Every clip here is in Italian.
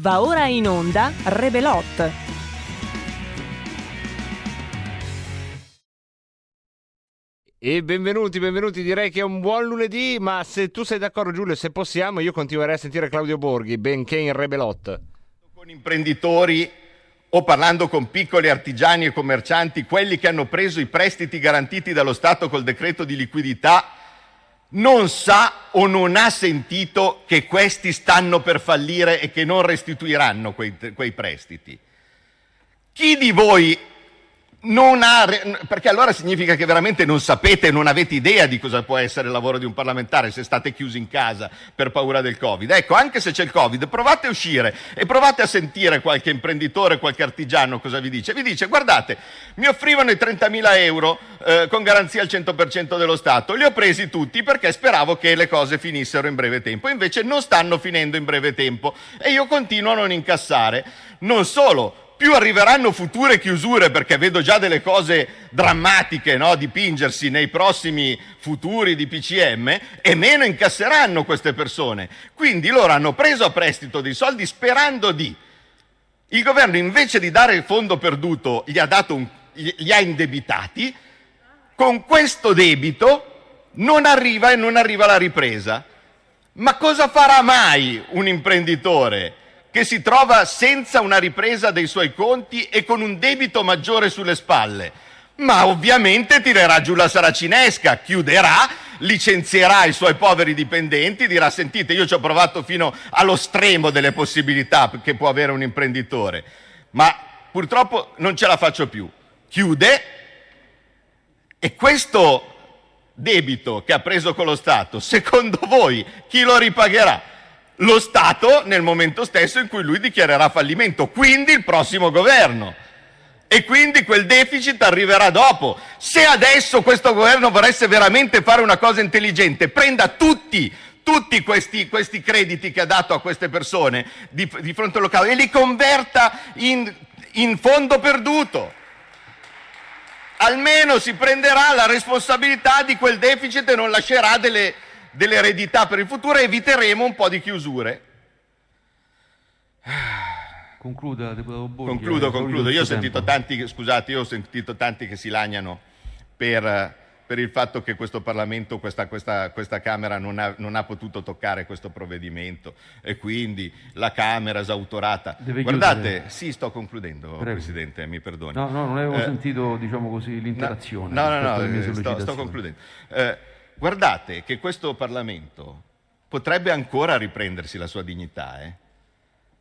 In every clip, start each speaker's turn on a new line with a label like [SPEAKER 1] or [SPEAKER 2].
[SPEAKER 1] Va ora in onda Rebelot.
[SPEAKER 2] E benvenuti, benvenuti, direi che è un buon lunedì, ma se tu sei d'accordo Giulio, se possiamo, io continuerei a sentire Claudio Borghi, benché in Rebelot.
[SPEAKER 3] Con imprenditori o parlando con piccoli artigiani e commercianti, quelli che hanno preso i prestiti garantiti dallo Stato col decreto di liquidità, non sa o non ha sentito che questi stanno per fallire e che non restituiranno quei, quei prestiti. Chi di voi ha, perché allora significa che veramente non sapete, non avete idea di cosa può essere il lavoro di un parlamentare se state chiusi in casa per paura del Covid. Ecco, anche se c'è il Covid, provate a uscire e provate a sentire qualche imprenditore, qualche artigiano cosa vi dice. Vi dice, guardate, mi offrivano i 30.000 euro eh, con garanzia al 100% dello Stato, li ho presi tutti perché speravo che le cose finissero in breve tempo, invece non stanno finendo in breve tempo e io continuo a non incassare. Non solo, più arriveranno future chiusure, perché vedo già delle cose drammatiche no, dipingersi nei prossimi futuri di PCM, e meno incasseranno queste persone. Quindi loro hanno preso a prestito dei soldi sperando di. Il governo invece di dare il fondo perduto gli ha, un, gli ha indebitati, con questo debito non arriva e non arriva la ripresa. Ma cosa farà mai un imprenditore? Che si trova senza una ripresa dei suoi conti e con un debito maggiore sulle spalle. Ma ovviamente tirerà giù la saracinesca, chiuderà, licenzierà i suoi poveri dipendenti, dirà sentite io ci ho provato fino allo stremo delle possibilità che può avere un imprenditore, ma purtroppo non ce la faccio più. Chiude e questo debito che ha preso con lo Stato, secondo voi chi lo ripagherà? Lo Stato nel momento stesso in cui lui dichiarerà fallimento, quindi il prossimo governo. E quindi quel deficit arriverà dopo. Se adesso questo governo voresse veramente fare una cosa intelligente, prenda tutti, tutti questi, questi crediti che ha dato a queste persone di, di fronte al locale e li converta in, in fondo perduto almeno si prenderà la responsabilità di quel deficit e non lascerà delle, delle eredità per il futuro eviteremo un po' di chiusure.
[SPEAKER 4] Concluda, deputato Borghi.
[SPEAKER 3] Concludo, concludo. Io ho sentito tanti, scusate, io ho sentito tanti che si lagnano per, per il fatto che questo Parlamento, questa, questa, questa Camera non ha, non ha, potuto toccare questo provvedimento e quindi la Camera esautorata.
[SPEAKER 4] Deve
[SPEAKER 3] Guardate,
[SPEAKER 4] chiudere.
[SPEAKER 3] sì, sto concludendo,
[SPEAKER 4] Prego.
[SPEAKER 3] Presidente, mi perdoni.
[SPEAKER 4] No, no, non avevo
[SPEAKER 3] eh,
[SPEAKER 4] sentito, diciamo così, l'interazione.
[SPEAKER 3] No, no, no,
[SPEAKER 4] no
[SPEAKER 3] eh, sto, sto, concludendo. Eh, Guardate che questo Parlamento potrebbe ancora riprendersi la sua dignità, eh?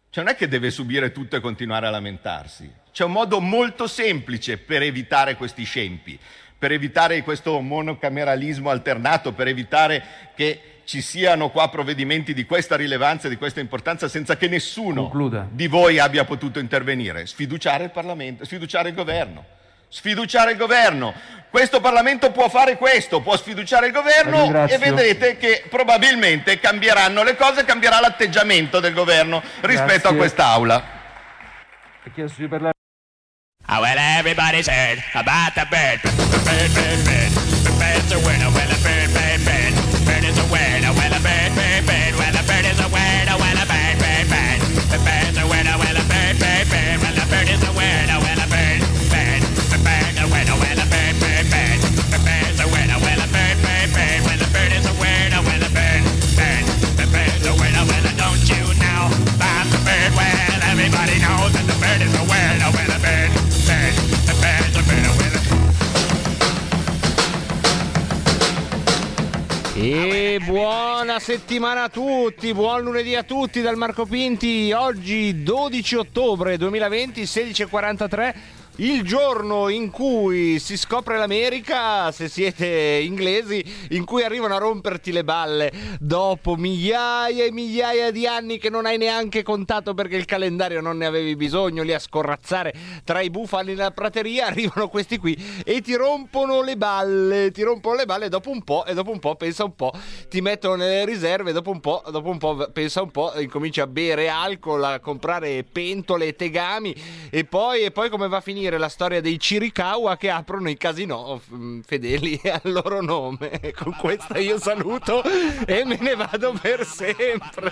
[SPEAKER 3] Cioè non è che deve subire tutto e continuare a lamentarsi. C'è un modo molto semplice per evitare questi scempi, per evitare questo monocameralismo alternato, per evitare che ci siano qua provvedimenti di questa rilevanza, di questa importanza, senza che nessuno
[SPEAKER 4] Concluda.
[SPEAKER 3] di voi abbia potuto intervenire. Sfiduciare il Parlamento, sfiduciare il governo. Sfiduciare il governo. Questo Parlamento può fare questo, può sfiduciare il governo e vedrete che probabilmente cambieranno le cose, cambierà l'atteggiamento del governo rispetto
[SPEAKER 4] Grazie.
[SPEAKER 3] a quest'Aula.
[SPEAKER 5] Oh, well, everybody's heard about the bird. The bird, bird, bird. The bird's a winner. Well, a bird, bird, bird. Bird is a word. Well, a bird, bird,
[SPEAKER 2] E buona settimana a tutti, buon lunedì a tutti dal Marco Pinti. Oggi 12 ottobre 2020, 16.43. Il giorno in cui si scopre l'America, se siete inglesi, in cui arrivano a romperti le balle dopo migliaia e migliaia di anni che non hai neanche contato perché il calendario non ne avevi bisogno, lì a scorrazzare tra i bufali nella prateria, arrivano questi qui e ti rompono le balle, ti rompono le balle dopo un po' e dopo un po' pensa un po', ti mettono nelle riserve, dopo un po', dopo un po' pensa un po', incominci a bere alcol, a comprare pentole tegami e poi, e poi come va a finire finire la storia dei Chiricahua che aprono i casinò oh, mm, fedeli al loro nome. Con questa io saluto e me ne vado per sempre.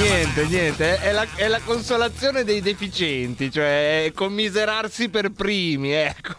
[SPEAKER 2] niente, niente, è la, è la, consolazione dei deficienti, cioè commiserarsi per primi, ecco.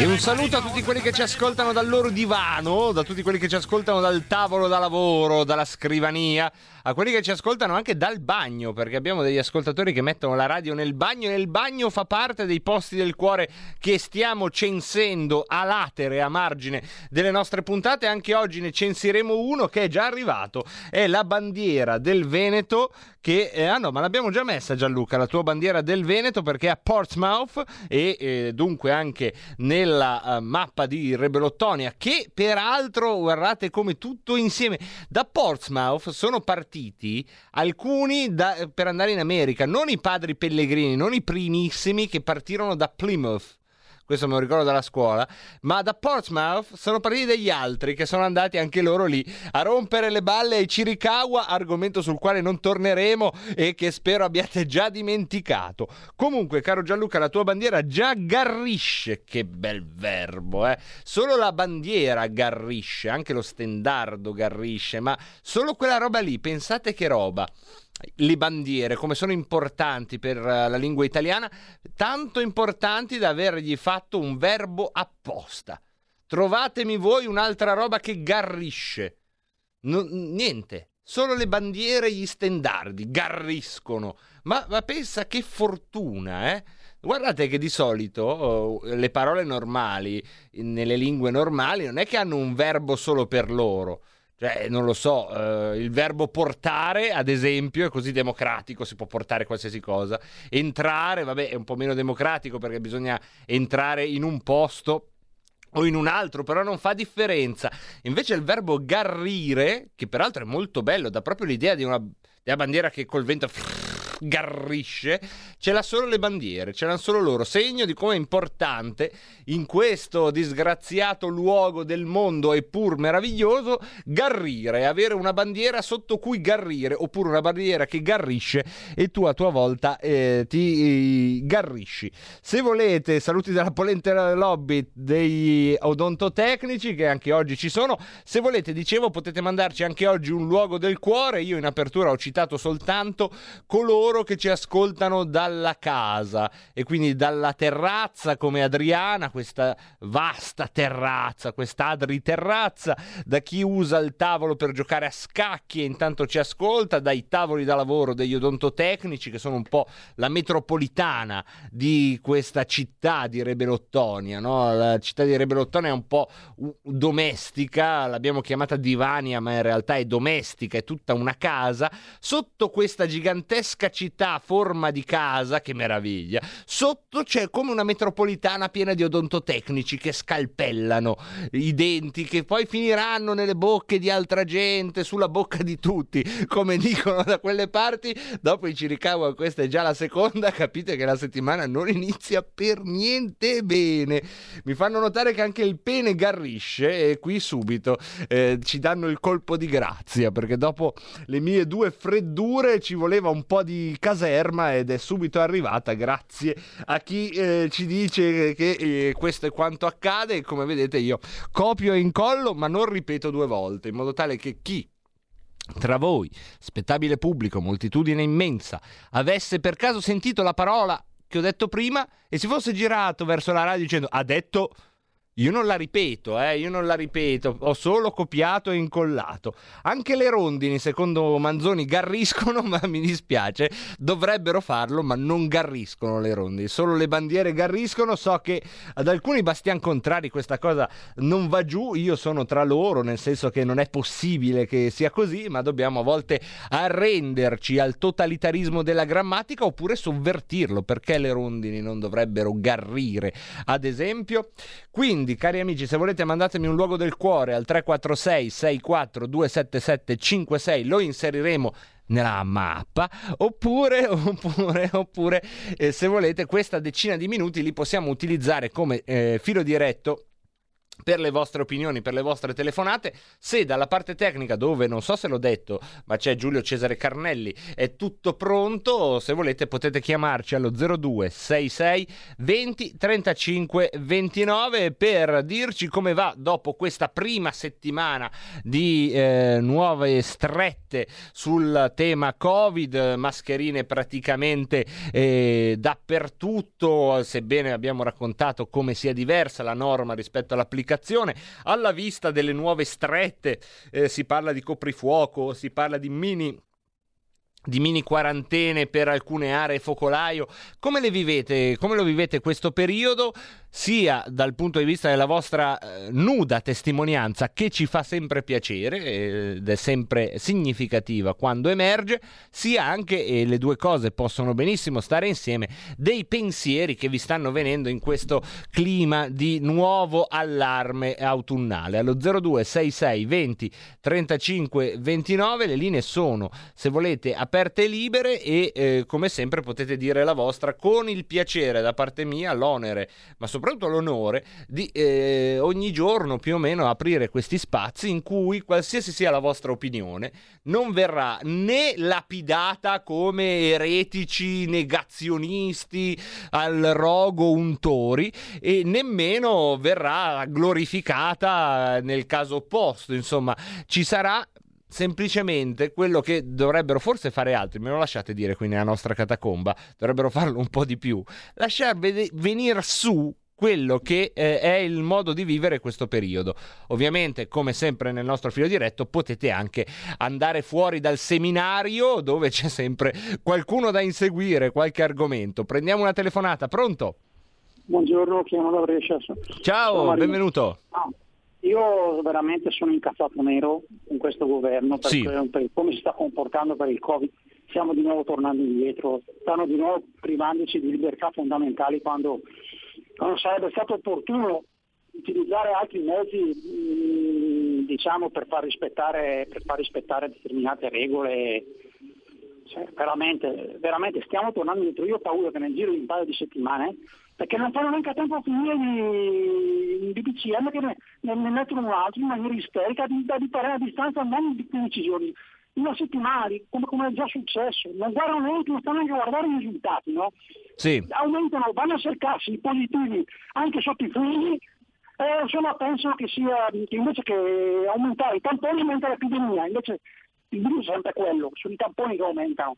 [SPEAKER 2] E un saluto a tutti quelli che ci ascoltano dal loro divano, da tutti quelli che ci ascoltano dal tavolo da lavoro, dalla scrivania, a quelli che ci ascoltano anche dal bagno, perché abbiamo degli ascoltatori che mettono la radio nel bagno e nel bagno fa parte dei posti del cuore che stiamo censendo a latere, a margine delle nostre puntate. Anche oggi ne censiremo uno che è già arrivato, è la bandiera del Veneto che... Eh, ah no, ma l'abbiamo già messa Gianluca, la tua bandiera del Veneto perché è a Portsmouth e eh, dunque anche nella uh, mappa di Rebelottonia che peraltro guardate come tutto insieme da Portsmouth sono partiti alcuni da, per andare in America non i padri pellegrini non i primissimi che partirono da Plymouth questo me lo ricordo dalla scuola, ma da Portsmouth sono partiti degli altri che sono andati anche loro lì a rompere le balle ai Chiricahua, argomento sul quale non torneremo e che spero abbiate già dimenticato. Comunque, caro Gianluca, la tua bandiera già garrisce, che bel verbo, eh? Solo la bandiera garrisce, anche lo stendardo garrisce, ma solo quella roba lì, pensate che roba le bandiere, come sono importanti per eh, la lingua italiana, tanto importanti da avergli fatto un verbo apposta. Trovatemi voi un'altra roba che garrisce. No, niente, solo le bandiere e gli stendardi garriscono. Ma, ma pensa che fortuna, eh? Guardate che di solito oh, le parole normali, nelle lingue normali, non è che hanno un verbo solo per loro cioè, non lo so, eh, il verbo portare, ad esempio, è così democratico, si può portare qualsiasi cosa. Entrare, vabbè, è un po' meno democratico perché bisogna entrare in un posto o in un altro, però non fa differenza. Invece il verbo garrire, che peraltro è molto bello, dà proprio l'idea di una, della bandiera che col vento garrisce, ce l'ha solo le bandiere, ce l'hanno solo loro, segno di come è importante in questo disgraziato luogo del mondo eppur meraviglioso garrire, avere una bandiera sotto cui garrire, oppure una bandiera che garrisce e tu a tua volta eh, ti eh, garrisci. Se volete, saluti dalla polentera lobby dei odontotecnici che anche oggi ci sono, se volete, dicevo, potete mandarci anche oggi un luogo del cuore, io in apertura ho citato soltanto coloro coloro che ci ascoltano dalla casa e quindi dalla terrazza come Adriana, questa vasta terrazza, questa Adri terrazza, da chi usa il tavolo per giocare a scacchi e intanto ci ascolta, dai tavoli da lavoro degli odontotecnici che sono un po' la metropolitana di questa città di Rebelottonia, no? La città di Rebelottonia è un po' domestica, l'abbiamo chiamata Divania, ma in realtà è domestica, è tutta una casa. Sotto questa gigantesca città città a forma di casa, che meraviglia. Sotto c'è come una metropolitana piena di odontotecnici che scalpellano i denti che poi finiranno nelle bocche di altra gente, sulla bocca di tutti, come dicono da quelle parti. Dopo i Chiricahua, questa è già la seconda, capite che la settimana non inizia per niente bene. Mi fanno notare che anche il pene garrisce e qui subito eh, ci danno il colpo di grazia perché dopo le mie due freddure ci voleva un po' di caserma ed è subito arrivata grazie a chi eh, ci dice che eh, questo è quanto accade. Come vedete io copio e incollo ma non ripeto due volte in modo tale che chi tra voi, spettabile pubblico, moltitudine immensa, avesse per caso sentito la parola che ho detto prima e si fosse girato verso la radio dicendo ha detto io non la ripeto, eh, io non la ripeto, ho solo copiato e incollato. Anche le rondini, secondo Manzoni, garriscono, ma mi dispiace, dovrebbero farlo, ma non garriscono le rondini, solo le bandiere garriscono. So che ad alcuni bastian contrari questa cosa non va giù, io sono tra loro, nel senso che non è possibile che sia così, ma dobbiamo a volte arrenderci al totalitarismo della grammatica oppure sovvertirlo, perché le rondini non dovrebbero garrire, ad esempio. Quindi quindi, cari amici, se volete mandatemi un luogo del cuore al 346 64 277 56, lo inseriremo nella mappa. Oppure, oppure, oppure eh, se volete questa decina di minuti li possiamo utilizzare come eh, filo diretto per le vostre opinioni, per le vostre telefonate. Se dalla parte tecnica, dove non so se l'ho detto, ma c'è Giulio Cesare Carnelli, è tutto pronto, se volete potete chiamarci allo 0266 20 35 29 per dirci come va dopo questa prima settimana di eh, nuove strette sul tema Covid, mascherine praticamente eh, dappertutto, sebbene abbiamo raccontato come sia diversa la norma rispetto all'applicazione alla vista delle nuove strette, eh, si parla di coprifuoco, si parla di mini di mini quarantene per alcune aree focolaio. Come le vivete? Come lo vivete questo periodo? Sia dal punto di vista della vostra eh, nuda testimonianza, che ci fa sempre piacere eh, ed è sempre significativa quando emerge, sia anche, e le due cose possono benissimo stare insieme, dei pensieri che vi stanno venendo in questo clima di nuovo allarme autunnale. Allo 0266 20 35 29 le linee sono, se volete, aperte e libere e eh, come sempre potete dire la vostra con il piacere da parte mia, l'onere, ma soprattutto l'onore di eh, ogni giorno più o meno aprire questi spazi in cui qualsiasi sia la vostra opinione non verrà né lapidata come eretici negazionisti al rogo untori e nemmeno verrà glorificata nel caso opposto, insomma, ci sarà semplicemente quello che dovrebbero forse fare altri, me lo lasciate dire qui nella nostra catacomba, dovrebbero farlo un po' di più, lasciar venire su quello che eh, è il modo di vivere questo periodo. Ovviamente, come sempre nel nostro filo diretto, potete anche andare fuori dal seminario dove c'è sempre qualcuno da inseguire, qualche argomento. Prendiamo una telefonata, pronto?
[SPEAKER 6] Buongiorno, chiamo da Brescia.
[SPEAKER 2] Ciao, benvenuto.
[SPEAKER 6] Ah, io veramente sono incazzato nero con questo governo per,
[SPEAKER 2] Sì.
[SPEAKER 6] per come si sta comportando per il Covid. Stiamo di nuovo tornando indietro, stanno di nuovo privandoci di libertà fondamentali quando, quando sarebbe stato opportuno utilizzare altri mezzi mh, diciamo, per, far rispettare, per far rispettare determinate regole. Cioè, veramente, veramente stiamo tornando indietro. Io ho paura che nel giro di un paio di settimane, perché non fanno neanche a tempo a finire di, BCM che ne, ne, mettono un altro in maniera isterica di, da a distanza non di 15 giorni, una settimana, come, come è già successo. Non guardano neanche, non stanno neanche a guardare i risultati, no?
[SPEAKER 2] Sì.
[SPEAKER 6] Aumentano, vanno a cercarsi i positivi anche sotto i figli. Eh, insomma, penso che sia che invece che aumentare i tamponi aumenta l'epidemia, invece il virus è sempre quello, sono i tamponi che aumentano.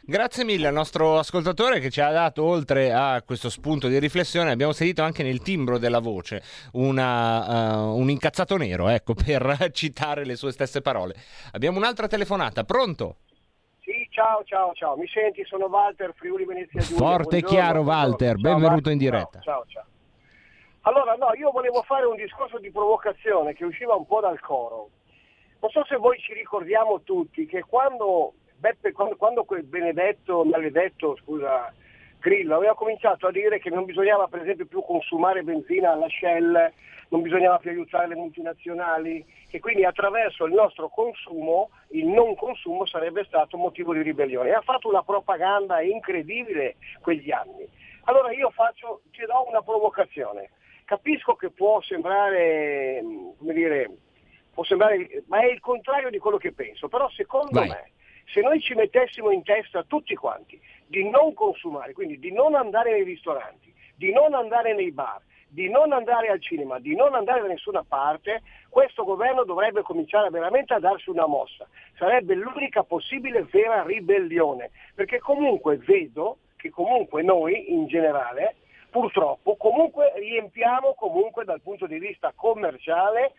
[SPEAKER 2] Grazie mille al nostro ascoltatore che ci ha dato, oltre a questo spunto di riflessione, abbiamo sentito anche nel timbro della voce una, uh, un incazzato nero, ecco, per citare le sue stesse parole. Abbiamo un'altra telefonata, pronto?
[SPEAKER 7] Ciao, ciao, ciao. Mi senti? Sono Walter Friuli Venezia Giulia.
[SPEAKER 2] Forte e chiaro. Walter,
[SPEAKER 7] Ciao,
[SPEAKER 2] benvenuto in diretta.
[SPEAKER 7] Ciao, ciao, ciao. Allora, no, io volevo fare un discorso di provocazione che usciva un po' dal coro. Non so se voi ci ricordiamo tutti che quando Beppe, quando, quando quel benedetto, maledetto, scusa, Grillo aveva cominciato a dire che non bisognava per esempio più consumare benzina alla Shell, non bisognava più aiutare le multinazionali, che quindi attraverso il nostro consumo il non consumo sarebbe stato motivo di ribellione. E ha fatto una propaganda incredibile quegli anni. Allora io faccio, ti do una provocazione. Capisco che può sembrare, come dire, può sembrare, ma è il contrario di quello che penso, però secondo
[SPEAKER 2] Vai.
[SPEAKER 7] me se noi ci mettessimo in testa tutti quanti di non consumare, quindi di non andare nei ristoranti, di non andare nei bar, di non andare al cinema, di non andare da nessuna parte, questo governo dovrebbe cominciare veramente a darsi una mossa. Sarebbe l'unica possibile vera ribellione, perché comunque vedo che comunque noi in generale purtroppo comunque riempiamo comunque dal punto di vista commerciale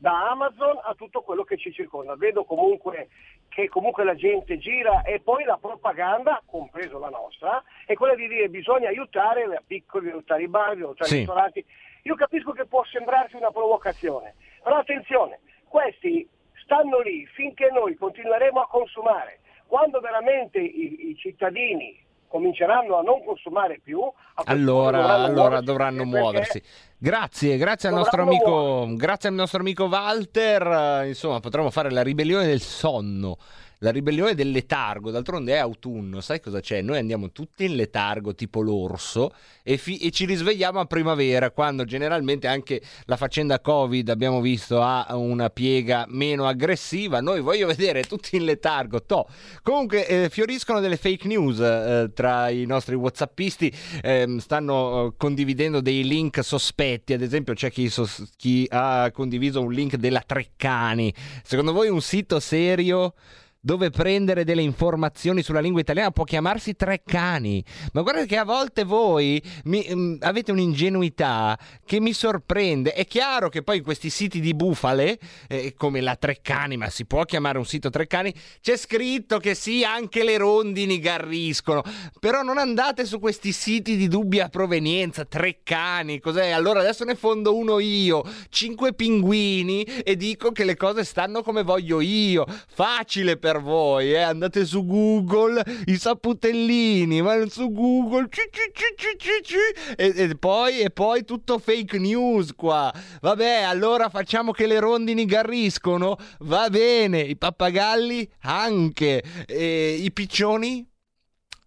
[SPEAKER 7] da Amazon a tutto quello che ci circonda. Vedo comunque che comunque la gente gira e poi la propaganda, compreso la nostra, è quella di dire bisogna aiutare i piccoli, aiutare i bar, aiutare i ristoranti. Io capisco che può sembrarsi una provocazione, però attenzione, questi stanno lì finché noi continueremo a consumare. Quando veramente i, i cittadini cominceranno a non consumare più,
[SPEAKER 2] Allora,
[SPEAKER 7] dovranno
[SPEAKER 2] allora
[SPEAKER 7] muoversi,
[SPEAKER 2] dovranno muoversi. Grazie, grazie al nostro amico, grazie al nostro amico Walter. Insomma, potremmo fare la ribellione del sonno. La ribellione del letargo, d'altronde è autunno, sai cosa c'è? Noi andiamo tutti in letargo tipo l'orso e, fi- e ci risvegliamo a primavera, quando generalmente anche la faccenda Covid abbiamo visto ha una piega meno aggressiva. Noi voglio vedere tutti in letargo. Toh. Comunque eh, fioriscono delle fake news eh, tra i nostri whatsappisti, ehm, stanno eh, condividendo dei link sospetti, ad esempio c'è chi, sos- chi ha condiviso un link della Treccani. Secondo voi un sito serio? Dove prendere delle informazioni sulla lingua italiana può chiamarsi Treccani. Ma guardate che a volte voi mi- mm, avete un'ingenuità che mi sorprende. È chiaro che poi in questi siti di bufale, eh, come la Treccani, ma si può chiamare un sito Treccani, c'è scritto che sì, anche le rondini garriscono. Però non andate su questi siti di dubbia provenienza, Treccani, cos'è? Allora adesso ne fondo uno io, cinque pinguini e dico che le cose stanno come voglio io. Facile per voi, eh? Andate su Google, i saputellini, ma su Google, ci, ci, ci. E, e poi, e poi tutto fake news qua. Vabbè, allora facciamo che le rondini garriscono, va bene, i pappagalli anche, e i piccioni?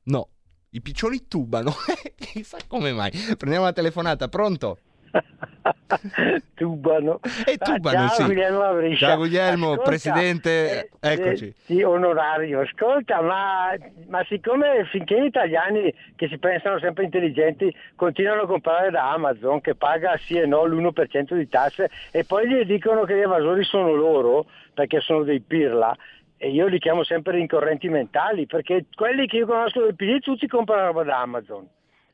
[SPEAKER 2] No, i piccioni tubano. Chissà come mai. Prendiamo la telefonata, pronto?
[SPEAKER 8] tubano.
[SPEAKER 2] E tubano,
[SPEAKER 8] Ah, ciao,
[SPEAKER 2] sì.
[SPEAKER 8] Guglielmo.
[SPEAKER 2] Ciao, Guglielmo,
[SPEAKER 8] Ascolta,
[SPEAKER 2] presidente,
[SPEAKER 8] eh,
[SPEAKER 2] eccoci.
[SPEAKER 8] eh, sì, onorario. Ascolta, ma, ma siccome finché gli italiani che si pensano sempre intelligenti continuano a comprare da Amazon che paga sì e no l'1% di tasse e poi gli dicono che gli evasori sono loro perché sono dei pirla e io li chiamo sempre rincorrenti mentali perché quelli che io conosco del PD tutti comprano roba da Amazon.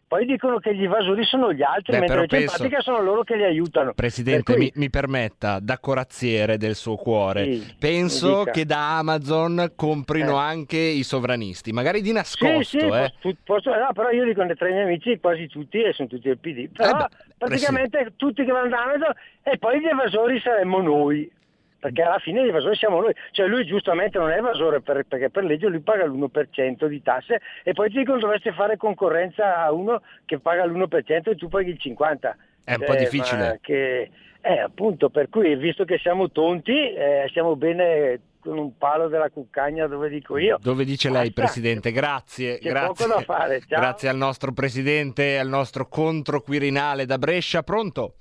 [SPEAKER 8] Poi dicono che gli evasori sono gli altri,
[SPEAKER 2] Beh,
[SPEAKER 8] mentre invece in
[SPEAKER 2] penso-
[SPEAKER 8] pratica sono loro che li aiutano.
[SPEAKER 2] Presidente,
[SPEAKER 8] cui-
[SPEAKER 2] mi, mi permetta, da corazziere del suo cuore,
[SPEAKER 8] Sì,
[SPEAKER 2] penso che da Amazon comprino
[SPEAKER 8] Eh.
[SPEAKER 2] anche i sovranisti, magari di
[SPEAKER 8] Sì,
[SPEAKER 2] nascosto,
[SPEAKER 8] sì,
[SPEAKER 2] eh.
[SPEAKER 8] posso- posso- no, però io dico tra i miei amici quasi tutti e sono tutti del PD. Però
[SPEAKER 2] Eh beh,
[SPEAKER 8] praticamente tutti che vanno da Amazon e poi gli evasori saremmo noi. Perché alla fine gli evasori siamo noi, cioè lui giustamente non è evasore per- perché per legge lui paga l'1% di tasse e poi ti dicono dovresti fare concorrenza a uno che paga l'1% e tu paghi il 50%.
[SPEAKER 2] È un po'
[SPEAKER 8] Eh,
[SPEAKER 2] difficile.
[SPEAKER 8] Che, eh, appunto, per cui visto che siamo tonti, eh, siamo bene con un palo della cuccagna dove dico io.
[SPEAKER 2] Dove dice lei. Presidente? Grazie,
[SPEAKER 8] C'è
[SPEAKER 2] grazie.
[SPEAKER 8] poco da fare, ciao.
[SPEAKER 2] Grazie al nostro Presidente, al nostro contro Quirinale da Brescia. Pronto?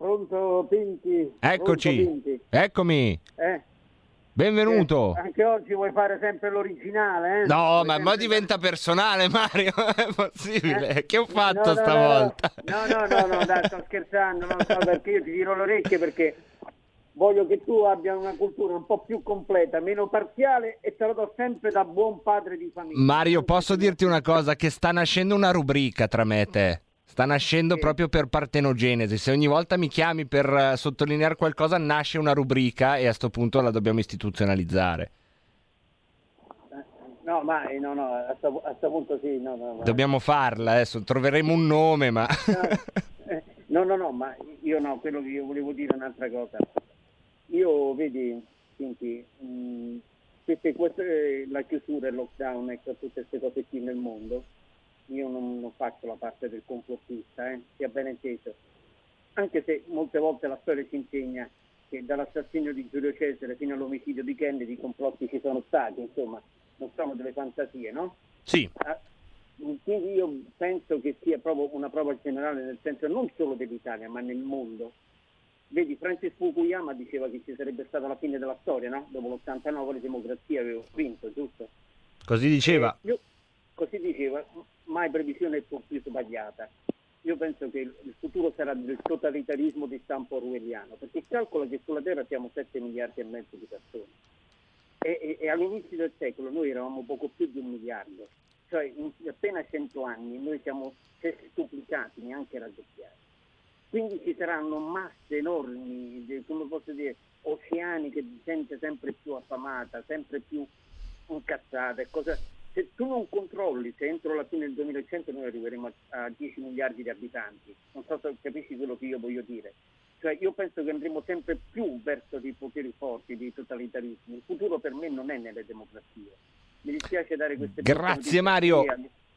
[SPEAKER 9] Pronto Pinti?
[SPEAKER 2] Eccoci.
[SPEAKER 9] Pronto, Pinti?
[SPEAKER 2] Eccomi.
[SPEAKER 9] Eh?
[SPEAKER 2] Benvenuto.
[SPEAKER 9] Eh, Anche oggi vuoi fare sempre l'originale? Eh?
[SPEAKER 2] No,
[SPEAKER 9] Vuoi
[SPEAKER 2] ma, ma
[SPEAKER 9] sempre-
[SPEAKER 2] diventa personale, Mario. È possibile.
[SPEAKER 9] Eh?
[SPEAKER 2] Che ho fatto
[SPEAKER 9] No, no, no,
[SPEAKER 2] stavolta?
[SPEAKER 9] No, no, no, no, dai, sto scherzando, non so perché io ti tiro le orecchie perché voglio che tu abbia una cultura un po' più completa, meno parziale e te lo do sempre da buon padre di famiglia.
[SPEAKER 2] Mario, posso dirti una cosa? Che sta nascendo una rubrica tra me e te. Sta nascendo
[SPEAKER 9] Sì.
[SPEAKER 2] proprio per partenogenesi. Se ogni volta mi chiami per eh, sottolineare qualcosa, nasce una rubrica e a sto punto la dobbiamo istituzionalizzare.
[SPEAKER 9] No, ma eh, no, no, a sto, a sto punto sì, no, no. ma-
[SPEAKER 2] Dobbiamo farla adesso. Troveremo un nome, ma.
[SPEAKER 9] Eh, No, no, no, ma io no, quello che io volevo dire è un'altra cosa. Io, vedi, senti, mh, queste, queste- la chiusura, il lockdown, ecco, tutte queste cose qui nel mondo, io non, non faccio la parte del complottista, eh, sia ben inteso. Anche se molte volte la storia ci insegna che dall'assassinio di Giulio Cesare fino all'omicidio di Kennedy i complotti ci sono stati, insomma, non sono delle fantasie, no?
[SPEAKER 2] Sì,
[SPEAKER 9] Ah, Quindi io penso che sia proprio una prova generale nel senso non solo dell'Italia ma nel mondo. Vedi, Francis Fukuyama diceva che ci sarebbe stata la fine della storia, no? Dopo l'89 le democrazie avevano vinto, giusto?
[SPEAKER 2] così diceva.
[SPEAKER 9] Eh, io- così diceva, mai previsione è più sbagliata. Io penso che il futuro sarà del totalitarismo di stampo orwelliano, perché calcola che sulla Terra siamo 7 miliardi e mezzo di persone. E, e- e all'inizio del secolo noi eravamo poco più di un miliardo, cioè in appena 100 anni noi siamo sestuplicati, neanche raddoppiati. Quindi ci saranno masse enormi, come posso dire, oceaniche di gente sempre più affamata, sempre più incazzata. e cosa- Se tu non controlli, se entro la fine del 2100 noi arriveremo a, a 10 miliardi di abitanti, non so se capisci quello che io voglio dire. Cioè io penso che andremo sempre più verso dei poteri forti, dei totalitarismi. Il futuro per me non è nelle democrazie. Mi dispiace dare queste
[SPEAKER 2] Grazie Mario.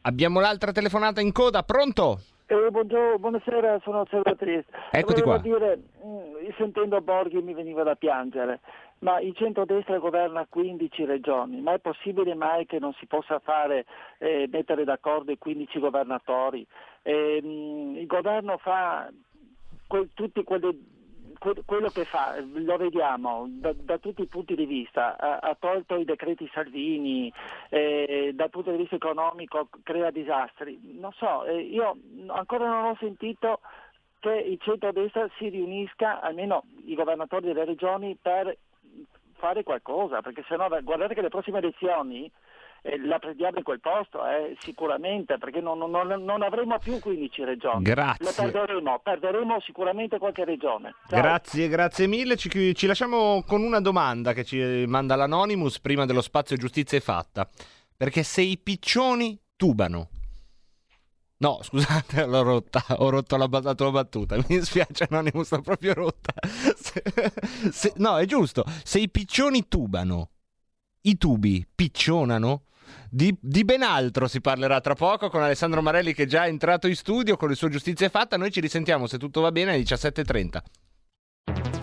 [SPEAKER 2] Abbiamo l'altra telefonata in coda, pronto?
[SPEAKER 10] Eh, buongiorno, buonasera, sono osservatrice.
[SPEAKER 11] Eccoti
[SPEAKER 10] Volevo
[SPEAKER 11] qua.
[SPEAKER 10] dire, mm, sentendo Borghi mi veniva da piangere, ma il centrodestra governa 15 regioni, ma è possibile mai che non si possa fare, eh, mettere d'accordo i 15 governatori? Eh, il governo fa que- tutti quelli que- quello che fa, lo vediamo da, da tutti i punti di vista, ha, ha tolto i decreti Salvini, eh, dal punto di vista economico crea disastri. Non so, eh, io ancora non ho sentito che il centro-destra si riunisca, almeno i governatori delle regioni, per fare qualcosa, perché sennò guardate che le prossime elezioni eh, la prendiamo in quel posto, eh, sicuramente, perché non, non- non- non avremo più 15 regioni.
[SPEAKER 11] Grazie.
[SPEAKER 10] Le perderemo, perderemo sicuramente qualche regione. Ciao.
[SPEAKER 11] Grazie, grazie mille. Ci, ci lasciamo con una domanda che ci manda l'Anonymous prima dello spazio giustizia è fatta. Perché se i piccioni tubano. No, scusate, l'ho rotta, ho rotto la, la battuta. Mi dispiace, Anonymous, l'ho proprio rotta. Se- se- no, è giusto. Se i piccioni tubano, i tubi piccionano. Di, di ben altro si parlerà tra poco con Alessandro Marelli che è già entrato in studio con il suo giustizia è fatta. Noi ci risentiamo se tutto va bene alle 17.30.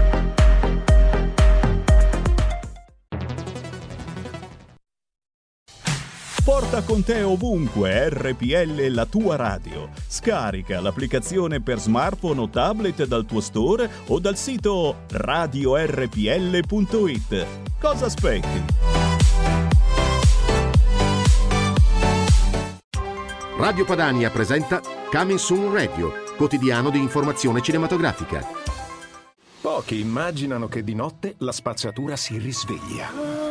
[SPEAKER 12] Porta con te ovunque RPL la tua radio. Scarica l'applicazione per smartphone o tablet dal tuo store o dal sito radiorpl.it. Cosa aspetti?
[SPEAKER 13] Radio Padania presenta Coming Soon Radio, quotidiano di informazione cinematografica.
[SPEAKER 14] Pochi immaginano che di notte la spazzatura si risveglia.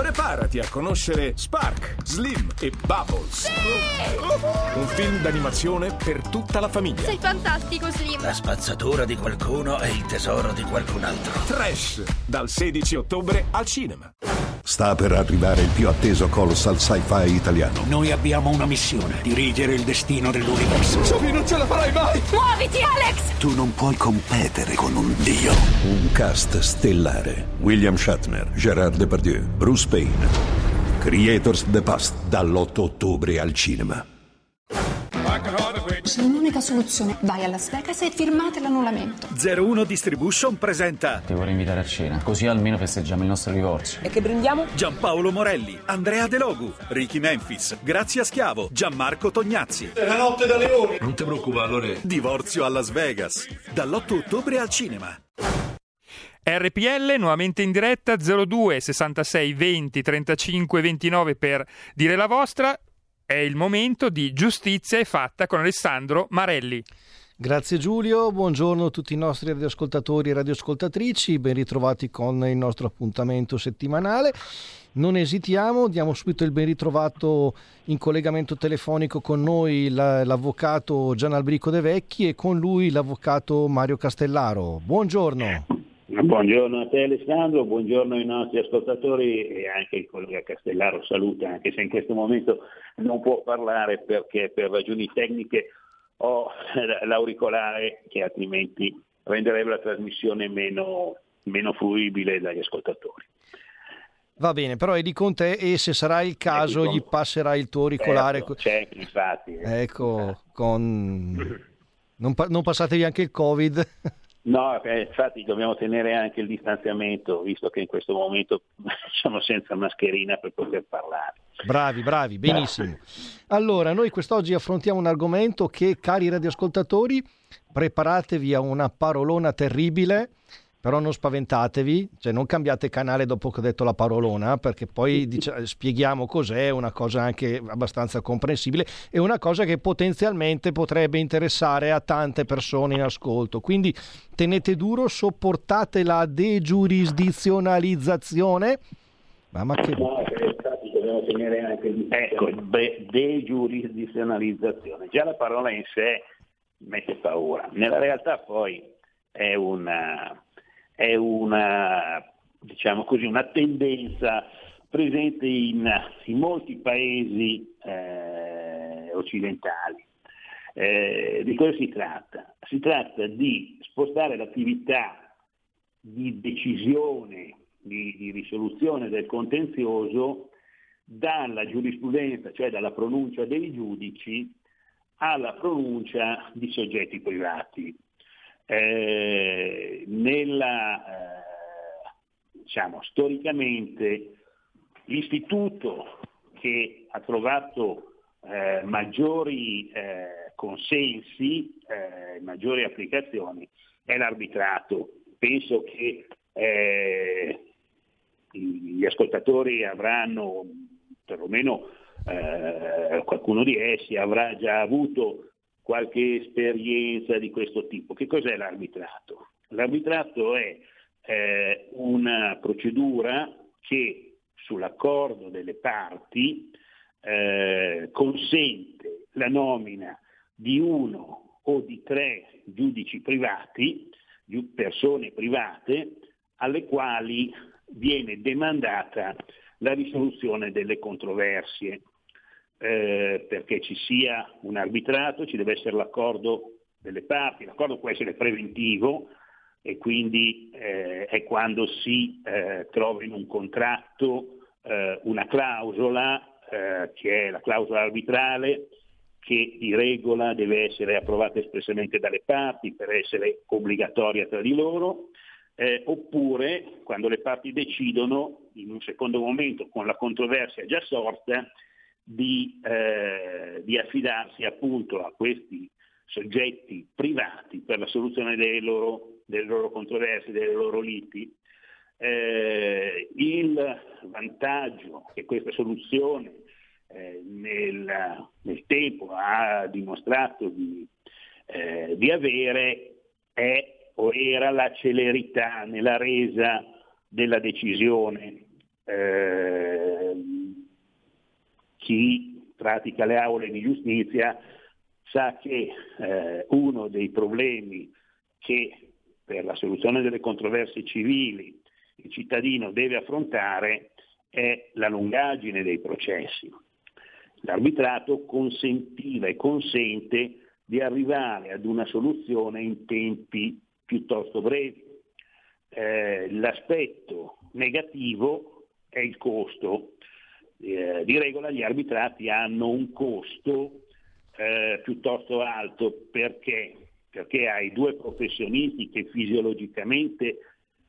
[SPEAKER 14] Preparati a conoscere Spark, Slim e Bubbles. Un film d'animazione per tutta la famiglia.
[SPEAKER 15] Sei fantastico, Slim.
[SPEAKER 16] La spazzatura di qualcuno è il tesoro di qualcun altro.
[SPEAKER 14] Trash, dal 16 ottobre al cinema.
[SPEAKER 17] Sta per arrivare il più atteso colossal sci-fi italiano.
[SPEAKER 16] Noi abbiamo una missione: dirigere il destino dell'universo.
[SPEAKER 14] Sophie, non ce la farai mai!
[SPEAKER 15] Muoviti, Alex!
[SPEAKER 17] Tu non puoi competere con un dio. Un cast stellare. William Shatner, Gerard Depardieu, Bruce Payne. Creators the Past, dall'8 ottobre al cinema.
[SPEAKER 18] C'è un'unica soluzione. Vai a Las Vegas e firmate l'annullamento.
[SPEAKER 19] 01 Distribution presenta
[SPEAKER 20] Ti vorrei invitare a cena, così almeno festeggiamo il nostro divorzio.
[SPEAKER 19] E che brindiamo? Giampaolo Morelli, Andrea De Logu, Ricky Memphis, Grazia Schiavo, Gianmarco Tognazzi.
[SPEAKER 21] È la notte da leone.
[SPEAKER 19] Non ti preoccupare, Lore. Divorzio a Las Vegas, dall'8 ottobre al cinema.
[SPEAKER 22] RPL nuovamente in diretta 02 66 20 35 29 per dire la vostra. È il momento di giustizia è fatta con Alessandro Marelli.
[SPEAKER 23] Grazie Giulio, buongiorno a tutti i nostri radioascoltatori e radioascoltatrici, ben ritrovati con il nostro appuntamento settimanale. Non esitiamo, diamo subito il ben ritrovato in collegamento telefonico con noi la- l'avvocato Gian Albrico De Vecchi e con lui l'avvocato Mario Castellaro. Buongiorno.
[SPEAKER 24] Buongiorno a te Alessandro, buongiorno ai nostri ascoltatori e anche il collega Castellaro saluta, anche se in questo momento non può parlare perché per ragioni tecniche ho l'auricolare che altrimenti renderebbe la trasmissione meno, meno fruibile dagli ascoltatori.
[SPEAKER 23] Va bene, però è di con te e se sarà il caso gli passerà il tuo auricolare.
[SPEAKER 24] Certo, c'è, infatti.
[SPEAKER 23] Ecco, con... non, pa- non passatevi anche il Covid.
[SPEAKER 24] No, eh, infatti dobbiamo tenere anche il distanziamento, visto che in questo momento sono senza mascherina per poter parlare.
[SPEAKER 23] Bravi, bravi, benissimo. Allora, noi quest'oggi affrontiamo un argomento che, cari radioascoltatori, preparatevi a una parolona terribile però non spaventatevi, cioè non cambiate canale dopo che ho detto la parolona, perché poi dic- spieghiamo cos'è, una cosa anche abbastanza comprensibile e una cosa che potenzialmente potrebbe interessare a tante persone in ascolto. Quindi tenete duro, sopportate la degiurisdizionalizzazione. Mamma che...
[SPEAKER 24] No, dobbiamo tenere anche il Ecco, de- degiurisdizionalizzazione. Già la parola in sé mette paura. Nella realtà poi è una è una, diciamo così, una tendenza presente in, in molti paesi eh, occidentali. Eh, di cosa si tratta? Si tratta di spostare l'attività di decisione, di, di risoluzione del contenzioso dalla giurisprudenza, cioè dalla pronuncia dei giudici, alla pronuncia di soggetti privati eh, nella, eh, diciamo, storicamente l'istituto che ha trovato eh, maggiori eh, consensi, eh, maggiori applicazioni è l'arbitrato. Penso che eh, gli ascoltatori avranno, perlomeno qualcuno di essi avrà già avuto qualche esperienza di questo tipo. Che cos'è l'arbitrato? L'arbitrato è eh, una procedura che sull'accordo delle parti eh, consente la nomina di uno o di tre giudici privati, persone private, alle quali viene demandata la risoluzione delle controversie eh, perché ci sia un arbitrato, ci deve essere l'accordo delle parti, l'accordo può essere preventivo e quindi eh, è quando si eh, trova in un contratto eh, una clausola eh, che è la clausola arbitrale che di regola deve essere approvata espressamente dalle parti per essere obbligatoria tra di loro, eh, oppure quando le parti decidono in un secondo momento con la controversia già sorta di, eh, di affidarsi appunto a questi soggetti privati per la soluzione delle loro, delle loro controversie, delle loro liti. Eh, il vantaggio che questa soluzione eh, nel, nel, tempo ha dimostrato di, eh, di, avere è o era la celerità nella resa della decisione. Chi pratica le aule di giustizia sa che eh, uno dei problemi che per la soluzione delle controversie civili il cittadino deve affrontare è la lungaggine dei processi. L'arbitrato consentiva e consente di arrivare ad una soluzione in tempi piuttosto brevi. Eh, l'aspetto negativo è il costo, eh, di regola gli arbitrati hanno un costo eh, piuttosto alto perché? perché hai due professionisti che fisiologicamente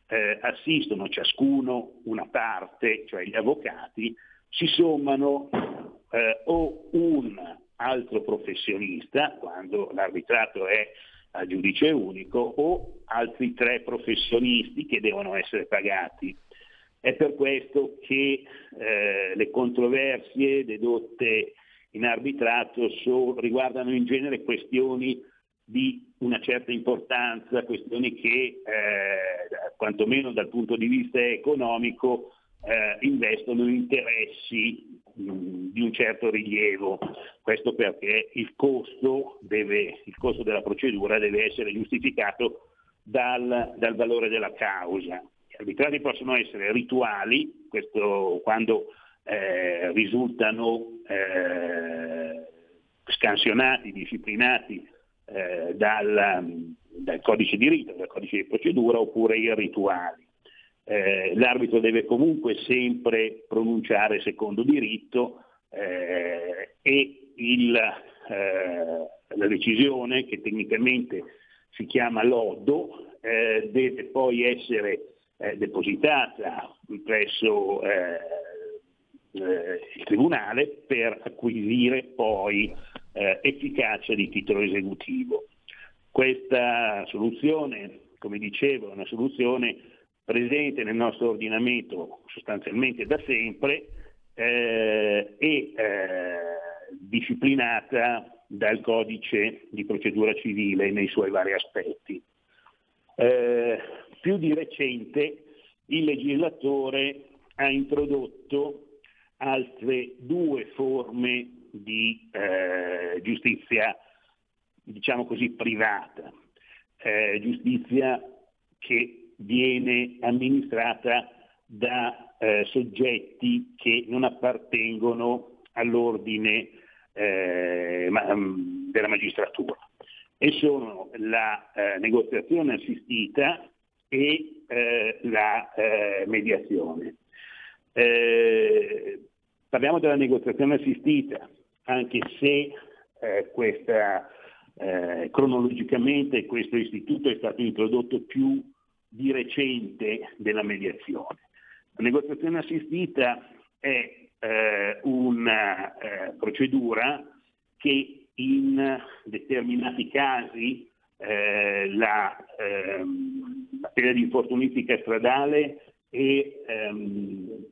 [SPEAKER 24] eh, assistono ciascuno una parte, cioè gli avvocati, si sommano eh, o un altro professionista, quando l'arbitrato è a giudice unico, o altri tre professionisti che devono essere pagati è per questo che eh, le controversie dedotte in arbitrato so, riguardano in genere questioni di una certa importanza, questioni che eh, quantomeno dal punto di vista economico eh, investono interessi mm, di un certo rilievo. Questo perché il costo, deve, il costo della procedura deve essere giustificato dal, dal valore della causa arbitrati possono essere rituali, questo quando eh, risultano eh, scansionati, disciplinati eh, dal, dal, codice di rito, dal codice di procedura, oppure irrituali. Eh, l'arbitro deve comunque sempre pronunciare secondo diritto eh, e il, eh, la decisione, che tecnicamente si chiama lodo, deve poi essere eh, depositata presso eh, eh, il Tribunale per acquisire poi eh, efficacia di titolo esecutivo. Questa soluzione come dicevo, è una soluzione presente nel nostro ordinamento sostanzialmente da sempre eh, e eh, disciplinata dal codice di procedura civile nei suoi vari aspetti. Eh, più di recente il legislatore ha introdotto altre due forme di eh, giustizia, diciamo così, privata, eh, giustizia che viene amministrata da eh, soggetti che non appartengono all'ordine eh, ma, mm, della magistratura. E sono la eh, negoziazione assistita e eh, la eh, mediazione. Eh, parliamo della negoziazione assistita, anche se eh, questa, eh, cronologicamente questo istituto è stato introdotto più di recente della mediazione. La negoziazione assistita è eh, una procedura che in determinati casi la eh, materia di infortunistica stradale e ehm,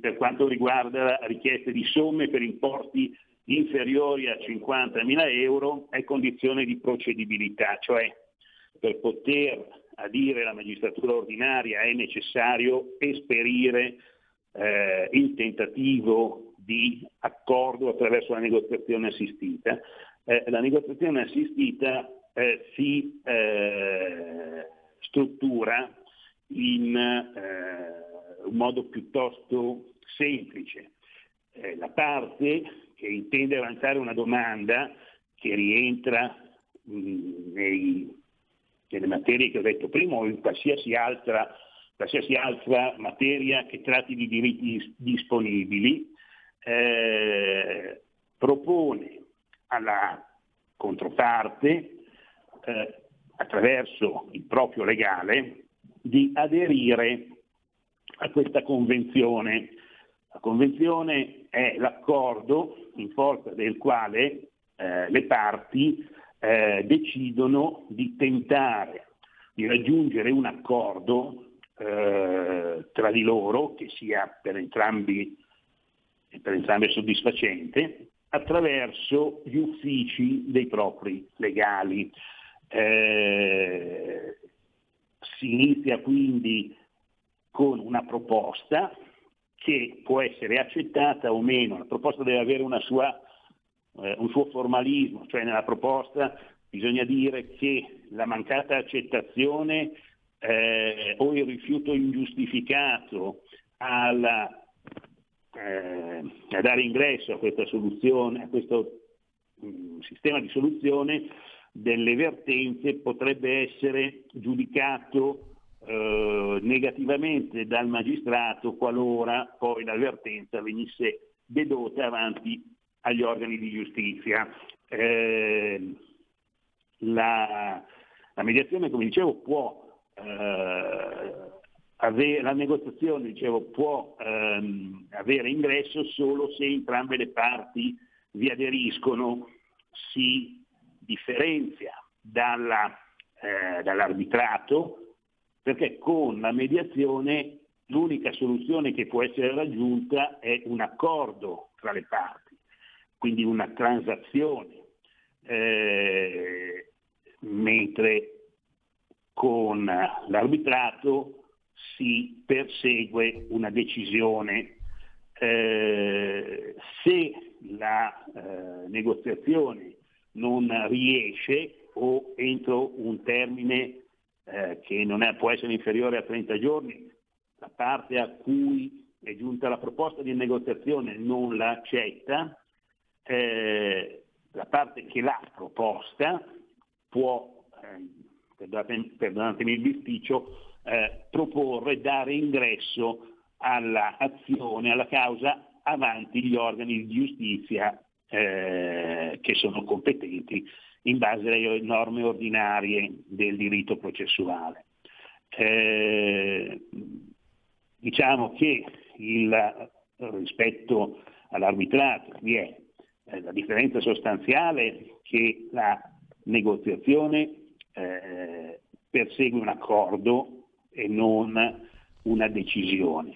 [SPEAKER 24] per quanto riguarda richieste di somme per importi inferiori a 50.000 euro è condizione di procedibilità, cioè per poter adire la magistratura ordinaria è necessario esperire eh, il tentativo di accordo attraverso la negoziazione assistita. Eh, la negoziazione assistita eh, si eh, struttura in eh, un modo piuttosto semplice. Eh, la parte che intende avanzare una domanda che rientra mh, nei, nelle materie che ho detto prima o in qualsiasi altra, qualsiasi altra materia che tratti di diritti disponibili, eh, propone alla controparte eh, attraverso il proprio legale di aderire a questa convenzione. La convenzione è l'accordo in forza del quale eh, le parti eh, decidono di tentare di raggiungere un accordo eh, tra di loro che sia per entrambi, per entrambi soddisfacente attraverso gli uffici dei propri legali. Eh, si inizia quindi con una proposta che può essere accettata o meno, la proposta deve avere sua, eh, un suo formalismo, cioè nella proposta bisogna dire che la mancata accettazione eh, o il rifiuto ingiustificato alla, eh, a dare ingresso a questa soluzione, a questo mh, mm, sistema di soluzione delle vertenze potrebbe essere giudicato eh, negativamente dal magistrato qualora poi la vertenza venisse dedotta avanti agli organi di giustizia. Eh, la, la, mediazione, come dicevo, può eh, avere, la negoziazione dicevo, può ehm, avere ingresso solo se entrambe le parti vi aderiscono, si differenzia dalla, eh, dall'arbitrato perché con la mediazione l'unica soluzione che può essere raggiunta è un accordo tra le parti, quindi una transazione, eh, mentre con l'arbitrato si persegue una decisione. Eh, se la eh, negoziazione non riesce o entro un termine eh, che non è, può essere inferiore a 30 giorni, la parte a cui è giunta la proposta di negoziazione non la accetta, eh, la parte che l'ha proposta può, eh, perdonatemi il bisticcio, eh, proporre, dare ingresso all'azione, alla causa avanti gli organi di giustizia eh, che sono competenti in base alle norme ordinarie del diritto processuale. Eh, diciamo che il, rispetto all'arbitrato vi è eh, la differenza sostanziale che la negoziazione eh, persegue un accordo e non una decisione.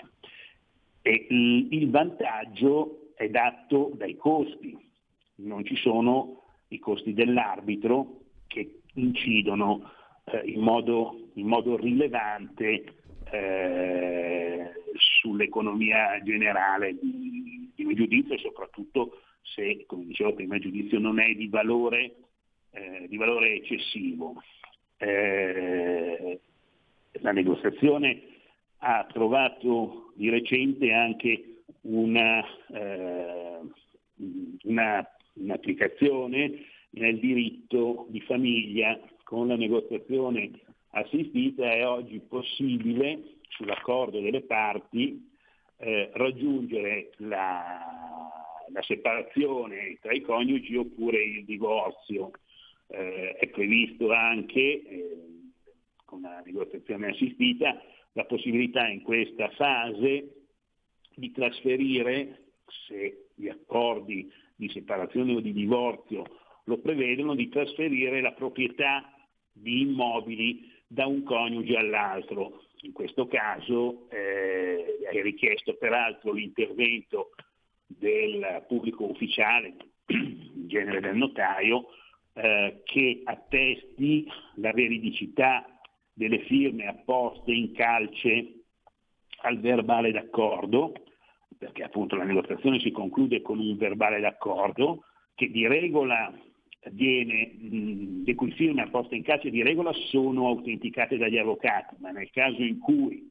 [SPEAKER 24] E il, il vantaggio è dato dai costi, non ci sono i costi dell'arbitro che incidono eh, in, modo, in, modo, rilevante eh, sull'economia generale di, di un giudizio e soprattutto se, come dicevo prima, il giudizio non è di valore, eh, di valore eccessivo. Eh, la negoziazione ha trovato di recente anche una, eh, una, un'applicazione nel diritto di famiglia con la negoziazione assistita è oggi possibile sull'accordo delle parti eh, raggiungere la, la, separazione tra i coniugi oppure il divorzio. Eh, è previsto anche eh, con la negoziazione assistita la possibilità in questa fase di trasferire, se gli accordi di separazione o di divorzio lo prevedono, di trasferire la proprietà di immobili da un coniuge all'altro. In questo caso eh, è richiesto peraltro l'intervento del pubblico ufficiale, in genere del notaio, eh, che attesti la veridicità delle firme apposte in calce al verbale d'accordo, perché appunto la negoziazione si conclude con un verbale d'accordo che di regola viene, mh, le cui firme apposte in calce di regola sono autenticate dagli avvocati, ma nel caso in cui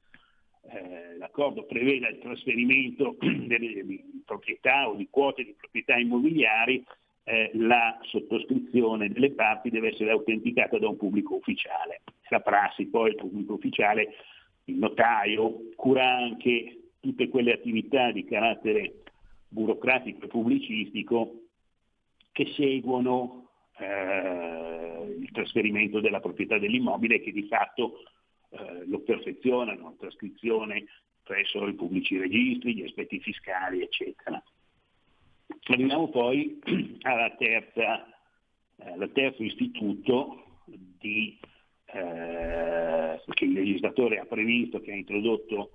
[SPEAKER 24] eh, l'accordo preveda il trasferimento delle, di proprietà o di quote di proprietà immobiliari, eh, la sottoscrizione delle parti deve essere autenticata da un pubblico ufficiale. La prassi poi il pubblico ufficiale, il notaio, cura anche tutte quelle attività di carattere burocratico e pubblicistico che seguono eh, il trasferimento della proprietà dell'immobile e che di fatto eh, lo perfezionano, la trascrizione presso i pubblici registri, gli aspetti fiscali, eccetera. Arriviamo poi alla terza, eh, al terzo istituto di, eh, che il legislatore ha previsto, che ha introdotto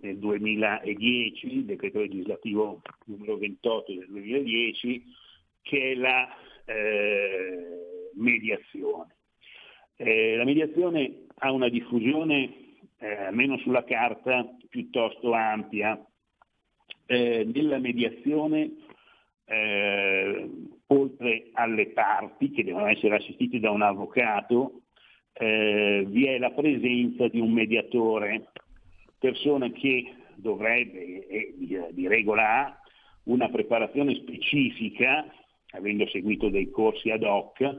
[SPEAKER 24] nel 2010, il decreto legislativo numero 28 del 2010, che è la eh, mediazione. Eh, la mediazione ha una diffusione, eh, almeno sulla carta, piuttosto ampia. Eh, nella mediazione eh, oltre alle parti che devono essere assistite da un avvocato, eh, vi è la presenza di un mediatore, persona che dovrebbe, e di, regola ha, una preparazione specifica, avendo seguito dei corsi ad hoc,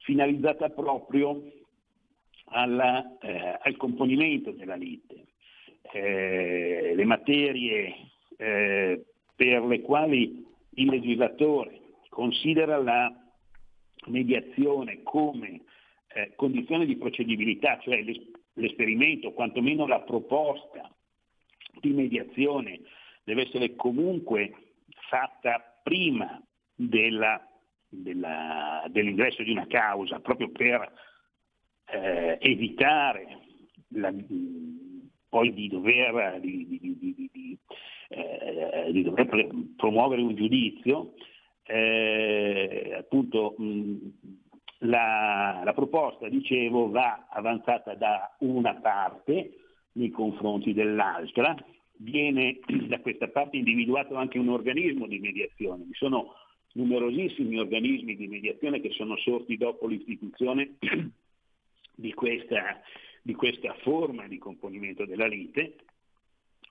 [SPEAKER 24] finalizzata proprio alla, eh, al componimento della lite. Eh, le materie eh, per le quali il legislatore considera la mediazione come eh, condizione di procedibilità, cioè l'esperimento, quantomeno la proposta di mediazione deve essere comunque fatta prima della, della, dell'ingresso di una causa, proprio per eh, evitare la, poi di dover, di, di, eh, di dover promuovere un giudizio, eh, appunto mh, la, la, proposta, dicevo, va avanzata da una parte nei confronti dell'altra, viene da questa parte individuato anche un organismo di mediazione. Vi sono numerosissimi organismi di mediazione che sono sorti dopo l'istituzione di questa, di questa forma di componimento della lite.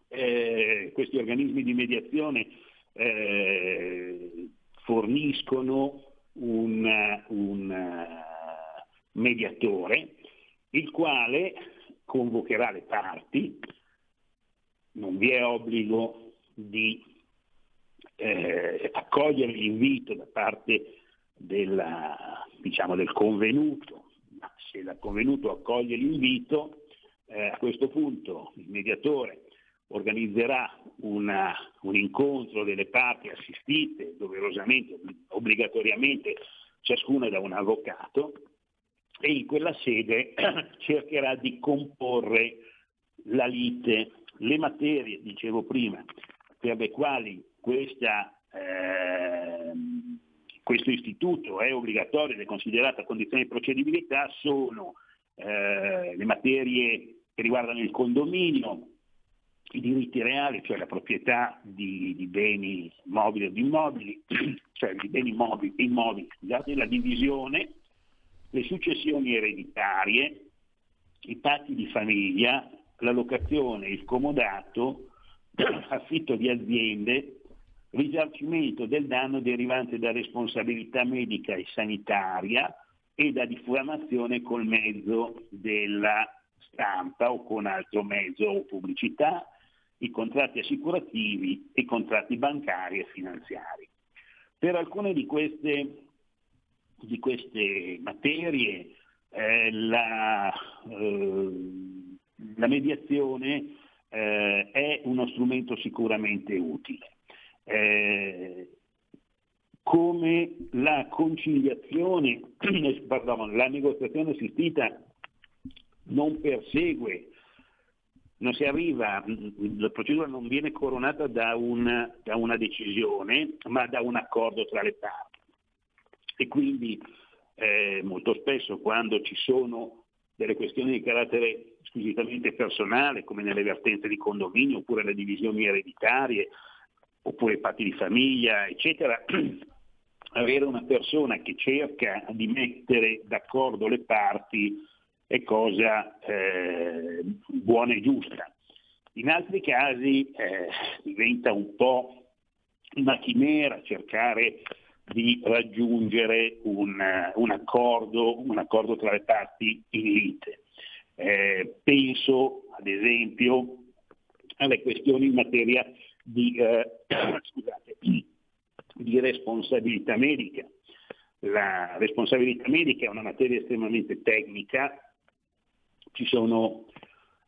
[SPEAKER 24] Eh, questi organismi di mediazione eh, forniscono un, un mediatore il quale convocherà le parti, non vi è obbligo di eh, accogliere l'invito da parte della, diciamo, del convenuto, ma se il convenuto accoglie l'invito, eh, a questo punto il mediatore organizzerà una, un incontro delle parti assistite doverosamente, obbligatoriamente, ciascuna da un avvocato, e in quella sede cercherà di comporre la lite, le materie, dicevo prima, per le quali questa, eh, questo istituto è obbligatorio ed è considerata condizione di procedibilità sono eh, le materie che riguardano il condominio, i diritti reali, cioè la proprietà di, di beni mobili o di immobili, cioè di beni mobili, immobili, scusate, la divisione, le successioni ereditarie, i patti di famiglia, la locazione, il comodato, affitto di aziende, risarcimento del danno derivante da responsabilità medica e sanitaria e da diffamazione col mezzo della stampa o con altro mezzo o pubblicità, i contratti assicurativi e i contratti bancari e finanziari. Per alcune di queste, di queste materie eh, la, eh, la, mediazione eh, è uno strumento sicuramente utile. Eh, come la conciliazione, pardon, la negoziazione assistita non persegue non si arriva, la procedura non viene coronata da una, da una decisione, ma da un accordo tra le parti. E quindi eh, molto spesso quando ci sono delle questioni di carattere squisitamente personale, come nelle vertenze di condominio, oppure le divisioni ereditarie, oppure i patti di famiglia, eccetera, avere una persona che cerca di mettere d'accordo le parti è cosa eh, buona e giusta. In altri casi eh, diventa un po' una chimera cercare di raggiungere un, un, accordo, un accordo, tra le parti in lite. Eh, penso ad esempio alle questioni in materia di, eh, scusate, di responsabilità medica. La responsabilità medica è una materia estremamente tecnica ci sono,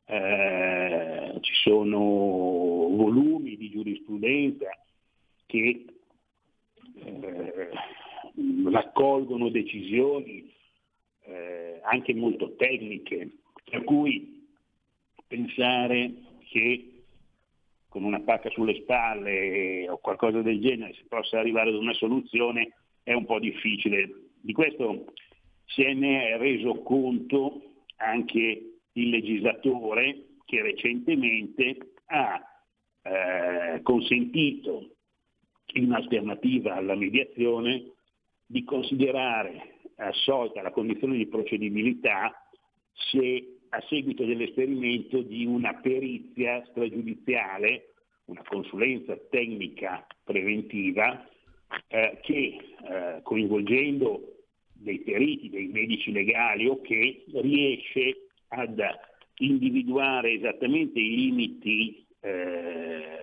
[SPEAKER 24] eh, ci sono volumi di giurisprudenza che eh, raccolgono decisioni eh, anche molto tecniche, per cui pensare che con una pacca sulle spalle o qualcosa del genere si possa arrivare ad una soluzione è un po' difficile. Di questo se ne è reso conto anche il legislatore che recentemente ha eh, consentito in alternativa alla mediazione di considerare assolta la condizione di procedibilità se a seguito dell'esperimento di una perizia stragiudiziale, una consulenza tecnica preventiva eh, che eh, coinvolgendo dei periti, dei medici legali o che riesce ad individuare esattamente i limiti eh,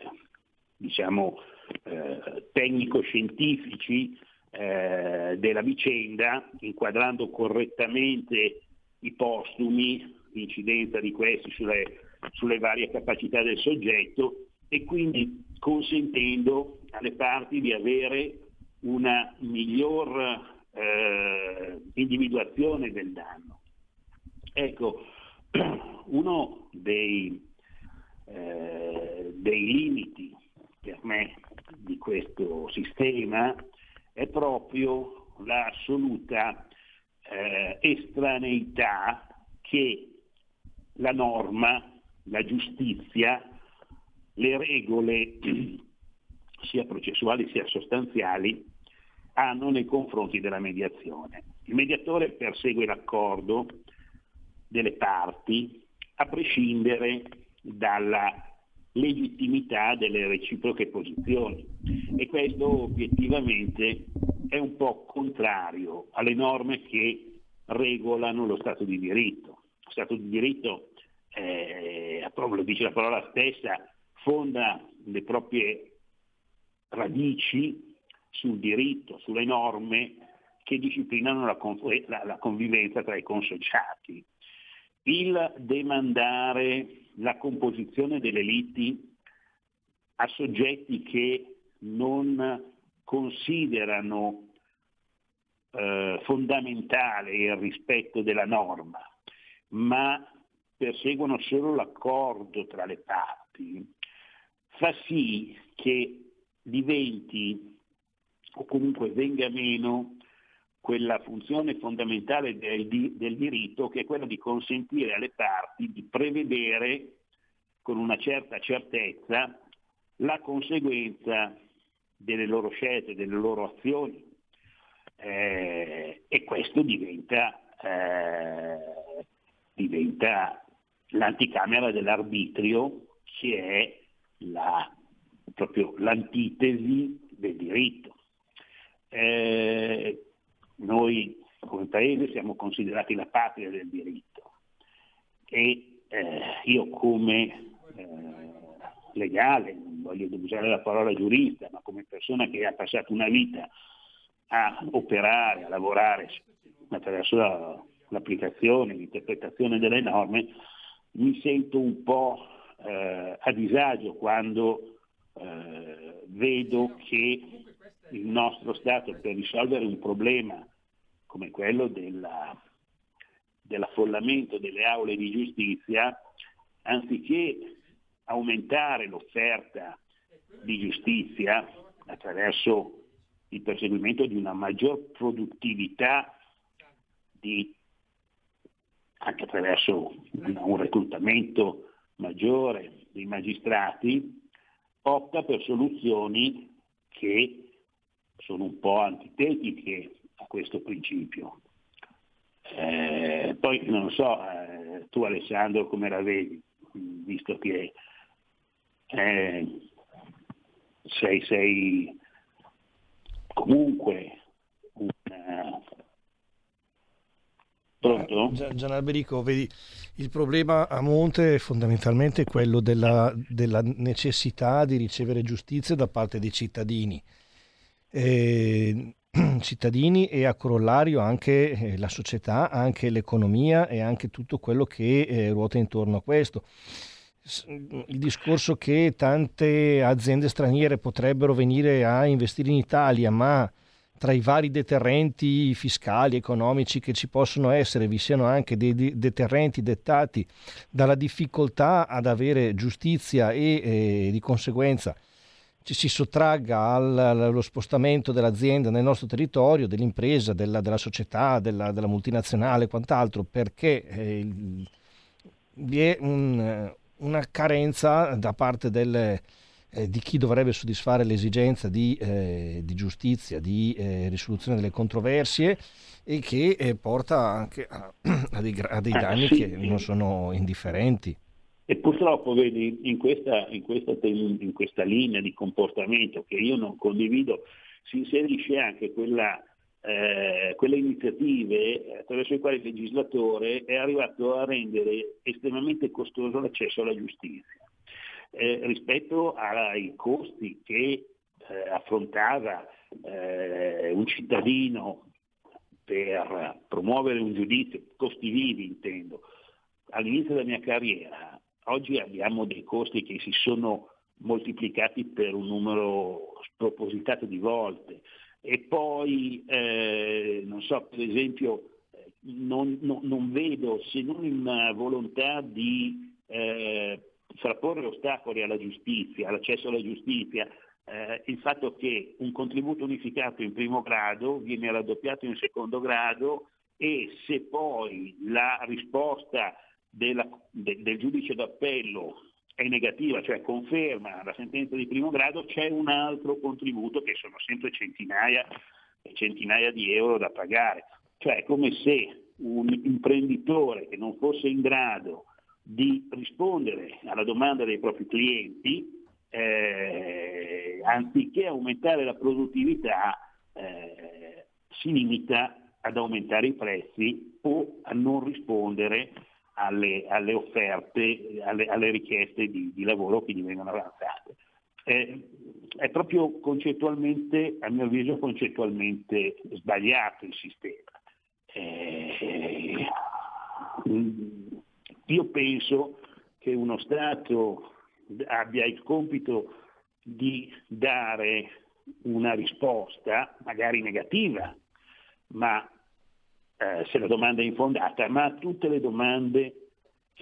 [SPEAKER 24] diciamo eh, tecnico-scientifici eh, della vicenda, inquadrando correttamente i postumi, l'incidenza di questi sulle, sulle varie capacità del soggetto e quindi consentendo alle parti di avere una miglior eh, individuazione del danno. Ecco, uno dei, eh, dei limiti per me di questo sistema è proprio l'assoluta eh, estraneità che la norma, la giustizia, le regole sia processuali sia sostanziali hanno nei confronti della mediazione. Il mediatore persegue l'accordo delle parti a prescindere dalla legittimità delle reciproche posizioni e questo obiettivamente è un po' contrario alle norme che regolano lo Stato di diritto. Lo Stato di diritto, eh, proprio lo dice la parola stessa, fonda le proprie radici sul diritto, sulle norme che disciplinano la, la, la convivenza tra i consociati. Il demandare la composizione delle liti a soggetti che non considerano eh, fondamentale il rispetto della norma, ma perseguono solo l'accordo tra le parti, fa sì che diventi o comunque venga meno quella funzione fondamentale del, del, diritto che è quella di consentire alle parti di prevedere con una certa certezza la conseguenza delle loro scelte, delle loro azioni. Eh, e questo diventa, eh, diventa l'anticamera dell'arbitrio che è la, proprio l'antitesi del diritto. Eh, noi come Paese siamo considerati la patria del diritto e eh, io come eh, legale, non voglio usare la parola giurista, ma come persona che ha passato una vita a operare, a lavorare attraverso la, l'applicazione, l'interpretazione delle norme, mi sento un po' eh, a disagio quando eh, vedo che il nostro Stato per risolvere un problema come quello della, dell'affollamento delle aule di giustizia, anziché aumentare l'offerta di giustizia attraverso il perseguimento di una maggior produttività di, anche attraverso un reclutamento maggiore dei magistrati, opta per soluzioni che sono un po' antitetiche a questo principio. Eh, poi non so, eh, tu Alessandro come la vedi, visto che eh, sei, sei, comunque un...
[SPEAKER 23] Pronto? Gian Alberico, vedi, il problema a monte è fondamentalmente quello della, della necessità di ricevere giustizia da parte dei cittadini eh, cittadini e a corollario anche eh, la società, anche l'economia e anche tutto quello che eh, ruota intorno a questo. Il discorso che tante aziende straniere potrebbero venire a investire in Italia, ma tra i vari deterrenti fiscali, economici che ci possono essere, vi siano anche dei deterrenti dettati dalla difficoltà ad avere giustizia e eh, di conseguenza ci si sottragga al, allo spostamento dell'azienda nel nostro territorio, dell'impresa, della, della società, della, della, multinazionale e quant'altro, perché eh, vi è un, una carenza da parte del, eh, di chi dovrebbe soddisfare l'esigenza di, eh, di giustizia, di eh, risoluzione delle controversie e che eh, porta anche a, a dei, a dei danni che non sono indifferenti.
[SPEAKER 24] E purtroppo, vedi, in questa, in, questa, in questa, linea di comportamento che io non condivido, si inserisce anche quella, eh, quelle iniziative attraverso le quali il legislatore è arrivato a rendere estremamente costoso l'accesso alla giustizia. Eh, rispetto ai costi che eh, affrontava eh, un cittadino per promuovere un giudizio, costi vivi intendo, all'inizio della mia carriera Oggi abbiamo dei costi che si sono moltiplicati per un numero spropositato di volte. E poi, eh, non so, per esempio, non, non, non, vedo se non una volontà di eh, frapporre ostacoli alla giustizia, all'accesso alla giustizia, eh, il fatto che un contributo unificato in primo grado viene raddoppiato in secondo grado e se poi la risposta della, de, del giudice d'appello è negativa, cioè conferma la sentenza di primo grado, c'è un altro contributo che sono sempre centinaia e centinaia di euro da pagare. Cioè è come se un imprenditore che non fosse in grado di rispondere alla domanda dei propri clienti, eh, anziché aumentare la produttività, eh, si limita ad aumentare i prezzi o a non rispondere alle, alle offerte, alle, alle richieste di, di, lavoro che gli vengono avanzate. Eh, è proprio concettualmente, a mio avviso, concettualmente sbagliato il sistema. Eh, io penso che uno Stato abbia il compito di dare una risposta, magari negativa, ma eh, se la domanda è infondata, ma a tutte le domande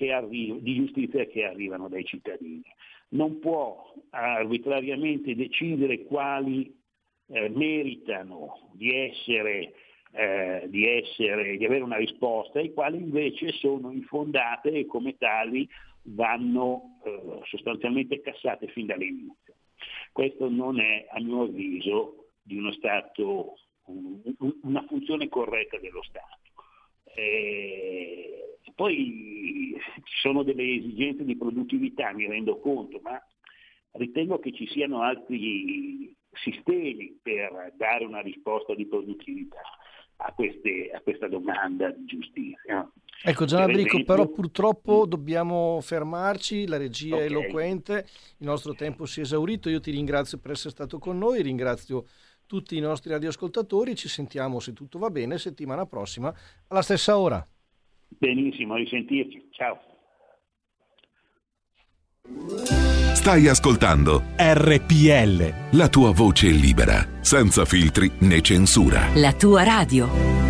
[SPEAKER 24] arriv- di giustizia che arrivano dai cittadini. Non può arbitrariamente decidere quali eh, meritano di essere, eh, di essere, di avere una risposta e quali invece sono infondate e come tali vanno eh, sostanzialmente cassate fin dall'inizio. Questo non è, a mio avviso, di uno Stato, una funzione corretta dello Stato. E poi ci sono delle esigenze di produttività, mi rendo conto, ma ritengo che ci siano altri sistemi per dare una risposta di produttività a, queste, a questa domanda di giustizia.
[SPEAKER 23] Ecco Giannabrico, esempio... però purtroppo dobbiamo fermarci, la regia okay. è eloquente, il nostro tempo si è esaurito, io ti ringrazio per essere stato con noi, ringrazio tutti i nostri radioascoltatori, ci sentiamo se tutto va bene settimana prossima alla stessa ora.
[SPEAKER 24] Benissimo, a risentirci, ciao.
[SPEAKER 25] Stai ascoltando RPL. La tua voce libera, senza filtri né censura.
[SPEAKER 26] La tua radio.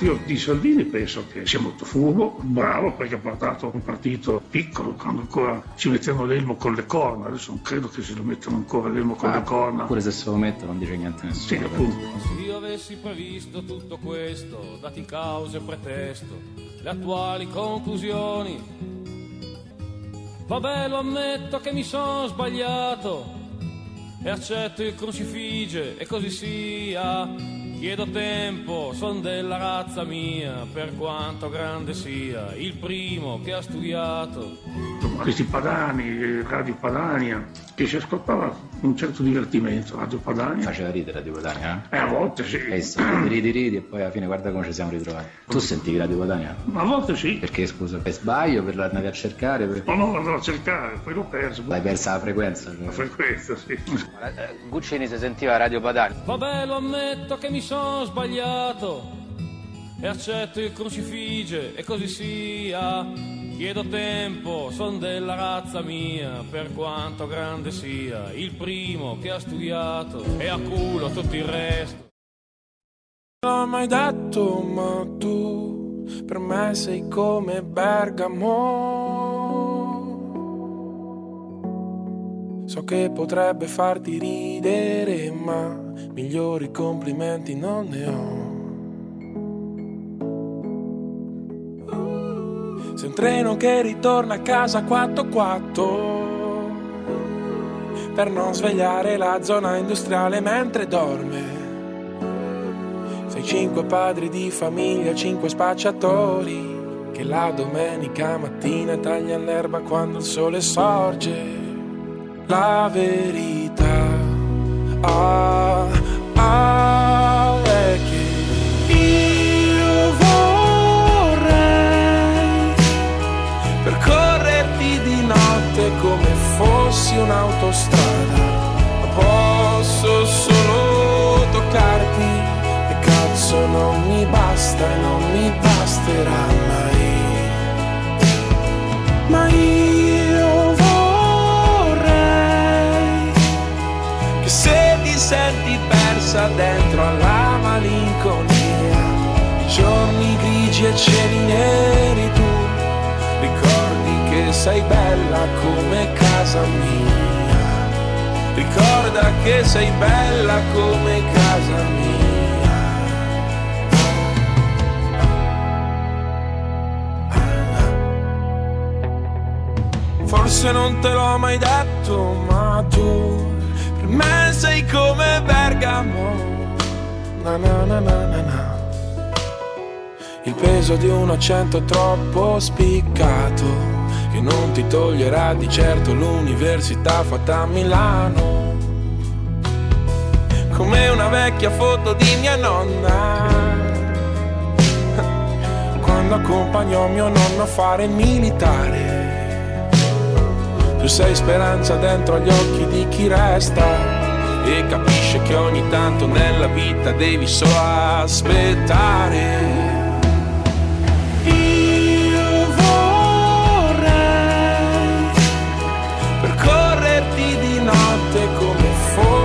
[SPEAKER 27] Io di Salvini penso che sia molto furbo, bravo perché ha portato un partito piccolo quando ancora ci mettevano l'elmo con le corna, adesso non credo che se lo mettano ancora l'elmo con ah, le corna.
[SPEAKER 20] Pure se se lo metto non dice niente nessuno.
[SPEAKER 27] Sì, appunto.
[SPEAKER 21] Se io avessi previsto tutto questo, dati cause e pretesto, le attuali conclusioni, vabbè lo ammetto che mi sono sbagliato e accetto il crucifige e così sia Chiedo tempo, son della razza mia, per quanto grande sia, il primo che ha studiato.
[SPEAKER 27] Questi padani, Radio Padania, che si ascoltava un certo divertimento, Radio Padania.
[SPEAKER 20] Faceva ridere Radio Padania?
[SPEAKER 27] Eh, a volte sì.
[SPEAKER 20] E sì, ridi, ridi e poi alla fine guarda come ci siamo ritrovati. Tu sentivi Radio Padania?
[SPEAKER 27] A volte sì.
[SPEAKER 20] Perché scusa, per sbaglio, per l'andavi a cercare? Per...
[SPEAKER 27] No, no, andavo a cercare, poi l'ho perso.
[SPEAKER 20] L'hai persa la frequenza? Cioè.
[SPEAKER 27] La frequenza, sì.
[SPEAKER 20] Eh, Guccini si sentiva Radio Padania.
[SPEAKER 21] Vabbè, lo ammetto che mi sono sbagliato e accetto il crucifige e così sia. Chiedo tempo, son della razza mia, per quanto grande sia, il primo che ha studiato e a culo tutto il resto.
[SPEAKER 28] Non l'ho mai detto, ma tu per me sei come Bergamo. So che potrebbe farti ridere, ma migliori complimenti non ne ho. Treno che ritorna a casa 4-4 per non svegliare la zona industriale mentre dorme. Sei cinque padri di famiglia, cinque spacciatori che la domenica mattina tagliano l'erba quando il sole sorge. La verità ah, ah, fossi un'autostrada, posso solo toccarti e cazzo non mi basta e non mi basterà mai. Ma io vorrei che se ti senti persa dentro alla malinconia, giorni grigi e cieli neri tu sei bella come casa mia. Ricorda che sei bella come casa mia. Forse non te l'ho mai detto, ma tu per me sei come Bergamo. Na na na na na na. Il peso di un accento troppo spiccato che non ti toglierà di certo l'università fatta a Milano. Come una vecchia foto di mia nonna, quando accompagnò mio nonno a fare il militare. Tu sei speranza dentro agli occhi di chi resta e capisce che ogni tanto nella vita devi solo aspettare.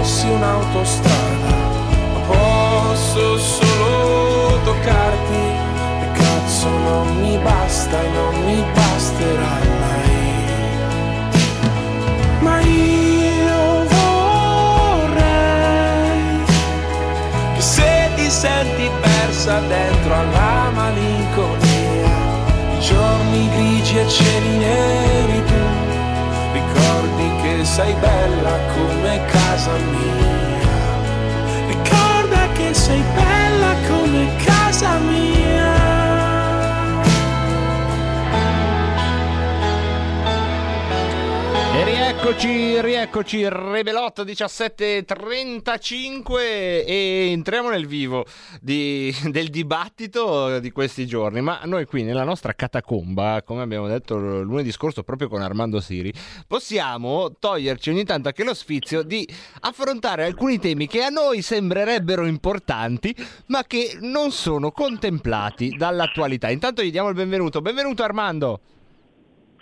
[SPEAKER 28] Fossi un'autostrada, posso solo toccarti e cazzo non mi basta non mi basterà mai. Ma io vorrei che se ti senti persa dentro alla malinconia, i giorni grigi e cieli neri tu, sei bella come casa mia. Ricorda che sei bella come casa mia.
[SPEAKER 2] Rieccoci, rieccoci, Rebelotto 17.35 e entriamo nel vivo di- del dibattito di questi giorni, ma noi qui nella nostra catacomba, come abbiamo detto lunedì scorso proprio con Armando Siri, possiamo toglierci ogni tanto anche lo sfizio di affrontare alcuni temi che a noi sembrerebbero importanti, ma che non sono contemplati dall'attualità. Intanto gli diamo il benvenuto. Benvenuto Armando!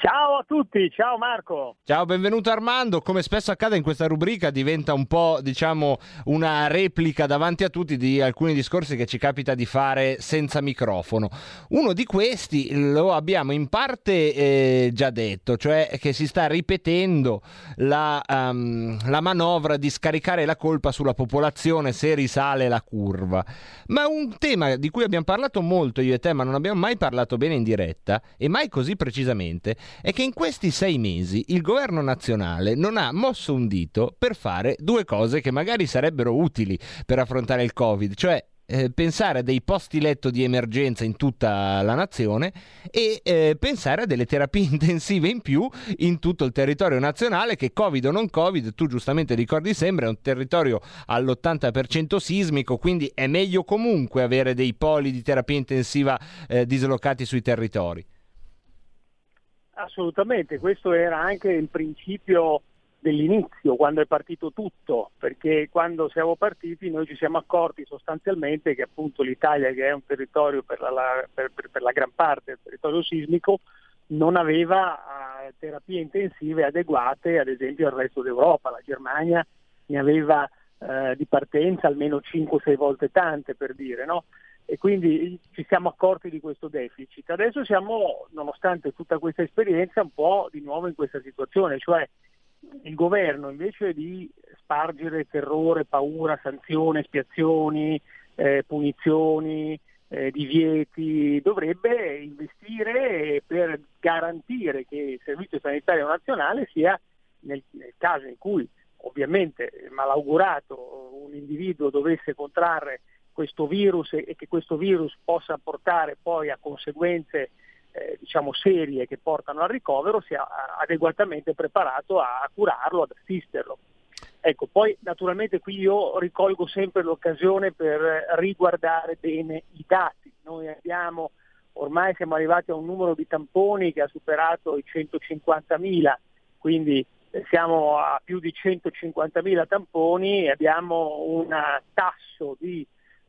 [SPEAKER 26] Ciao a tutti, ciao Marco.
[SPEAKER 2] Ciao, benvenuto Armando. Come spesso accade in questa rubrica diventa un po', diciamo, una replica davanti a tutti di alcuni discorsi che ci capita di fare senza microfono. Uno di questi lo abbiamo in parte eh, già detto, cioè che si sta ripetendo la, ehm, la manovra di scaricare la colpa sulla popolazione se risale la curva. Ma un tema di cui abbiamo parlato molto io e te, ma non abbiamo mai parlato bene in diretta e mai così precisamente, è che in questi sei mesi il governo nazionale non ha mosso un dito per fare due cose che magari sarebbero utili per affrontare il Covid, cioè eh, pensare a dei posti letto di emergenza in tutta la nazione e eh, pensare a delle terapie intensive in più in tutto il territorio nazionale che Covid o non Covid, tu giustamente ricordi sempre, è un territorio all'80% sismico, quindi è meglio comunque avere dei poli di terapia intensiva eh, dislocati sui territori.
[SPEAKER 26] Assolutamente, questo era anche il principio dell'inizio, quando è partito tutto, perché quando siamo partiti noi ci siamo accorti sostanzialmente che appunto l'Italia, che è un territorio per la, per- per- per la gran parte del territorio sismico, non aveva eh, terapie intensive adeguate ad esempio al resto d'Europa. La Germania ne aveva eh, di partenza almeno 5-6 volte tante per dire, no? E quindi ci siamo accorti di questo deficit. Adesso siamo, nonostante tutta questa esperienza, un po' di nuovo in questa situazione, cioè il governo invece di spargere terrore, paura, sanzioni, espiazioni, eh, punizioni, eh, divieti, dovrebbe investire per garantire che il Servizio Sanitario Nazionale sia, nel, nel caso in cui ovviamente malaugurato un individuo dovesse contrarre questo virus e che questo virus possa portare poi a conseguenze eh, diciamo serie che portano al ricovero sia adeguatamente preparato a, a curarlo, ad assisterlo. Ecco, poi naturalmente qui io ricolgo sempre l'occasione per riguardare bene i dati. Noi abbiamo, ormai siamo arrivati a un numero di tamponi che ha superato i 150.000, quindi eh, siamo a più di 150.000 tamponi e abbiamo un tasso di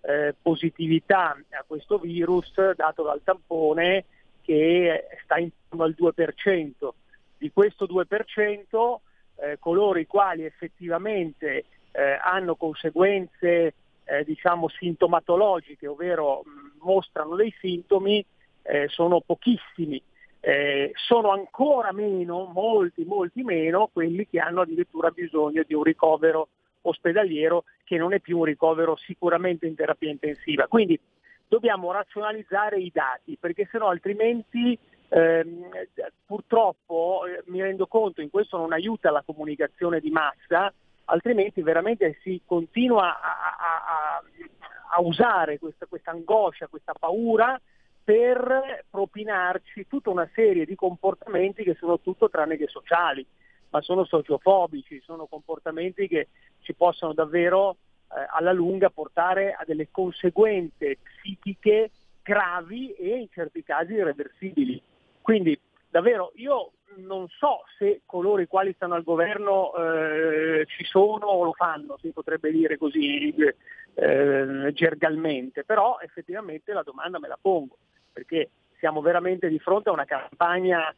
[SPEAKER 26] eh, positività a questo virus dato dal tampone che sta intorno al 2%. Di questo 2% eh, coloro i quali effettivamente eh, hanno conseguenze eh, diciamo sintomatologiche, ovvero mh, mostrano dei sintomi, eh, sono pochissimi. Eh, sono ancora meno, molti, molti meno, quelli che hanno addirittura bisogno di un ricovero ospedaliero che non è più un ricovero sicuramente in terapia intensiva. Quindi dobbiamo razionalizzare i dati perché sennò altrimenti Ehm, purtroppo eh, mi rendo conto, in questo non aiuta la comunicazione di massa, altrimenti veramente si continua a, a, a, a usare questa, questa angoscia, questa paura per propinarci tutta una serie di comportamenti che sono tutto tranne che sociali, ma sono sociofobici, sono comportamenti che ci possono davvero eh, alla lunga portare a delle conseguenze psichiche gravi e in certi casi irreversibili. Quindi davvero io non so se coloro i quali stanno al governo eh, ci sono o lo fanno, si potrebbe dire così eh, gergalmente, però effettivamente la domanda me la pongo, perché siamo veramente di fronte a una campagna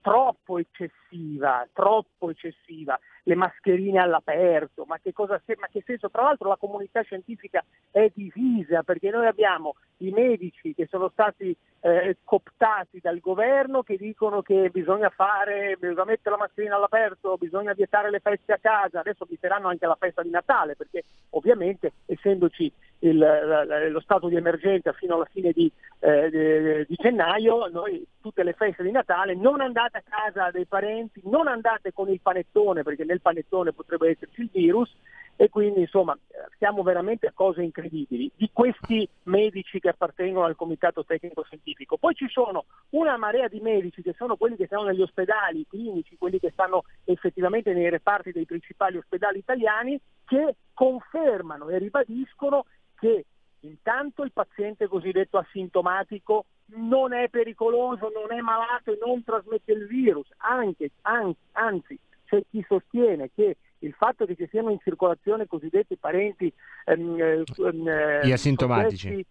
[SPEAKER 26] troppo eccessiva, troppo eccessiva, le mascherine all'aperto, ma che, cosa, ma che senso? Tra l'altro la comunità scientifica è divisa perché noi abbiamo i medici che sono stati eh, cooptati dal governo che dicono che bisogna fare, bisogna mettere la mascherina all'aperto, bisogna vietare le feste a casa, adesso vieteranno anche la festa di Natale perché ovviamente essendoci il, lo stato di emergenza fino alla fine di, eh, di gennaio, noi tutte le feste di Natale non andate a casa dei parenti, non andate con il panettone perché nel panettone potrebbe esserci il virus e quindi insomma siamo veramente a cose incredibili di questi medici che appartengono al comitato tecnico scientifico. Poi ci sono una marea di medici che sono quelli che stanno negli ospedali clinici, quelli che stanno effettivamente nei reparti dei principali ospedali italiani che confermano e ribadiscono che intanto il paziente cosiddetto asintomatico non è pericoloso, non è malato e non trasmette il virus, anche, anzi, anzi c'è chi sostiene che il fatto che ci siano in circolazione cosiddetti parenti ehm,
[SPEAKER 2] ehm, eh, asintomatici,
[SPEAKER 26] eh,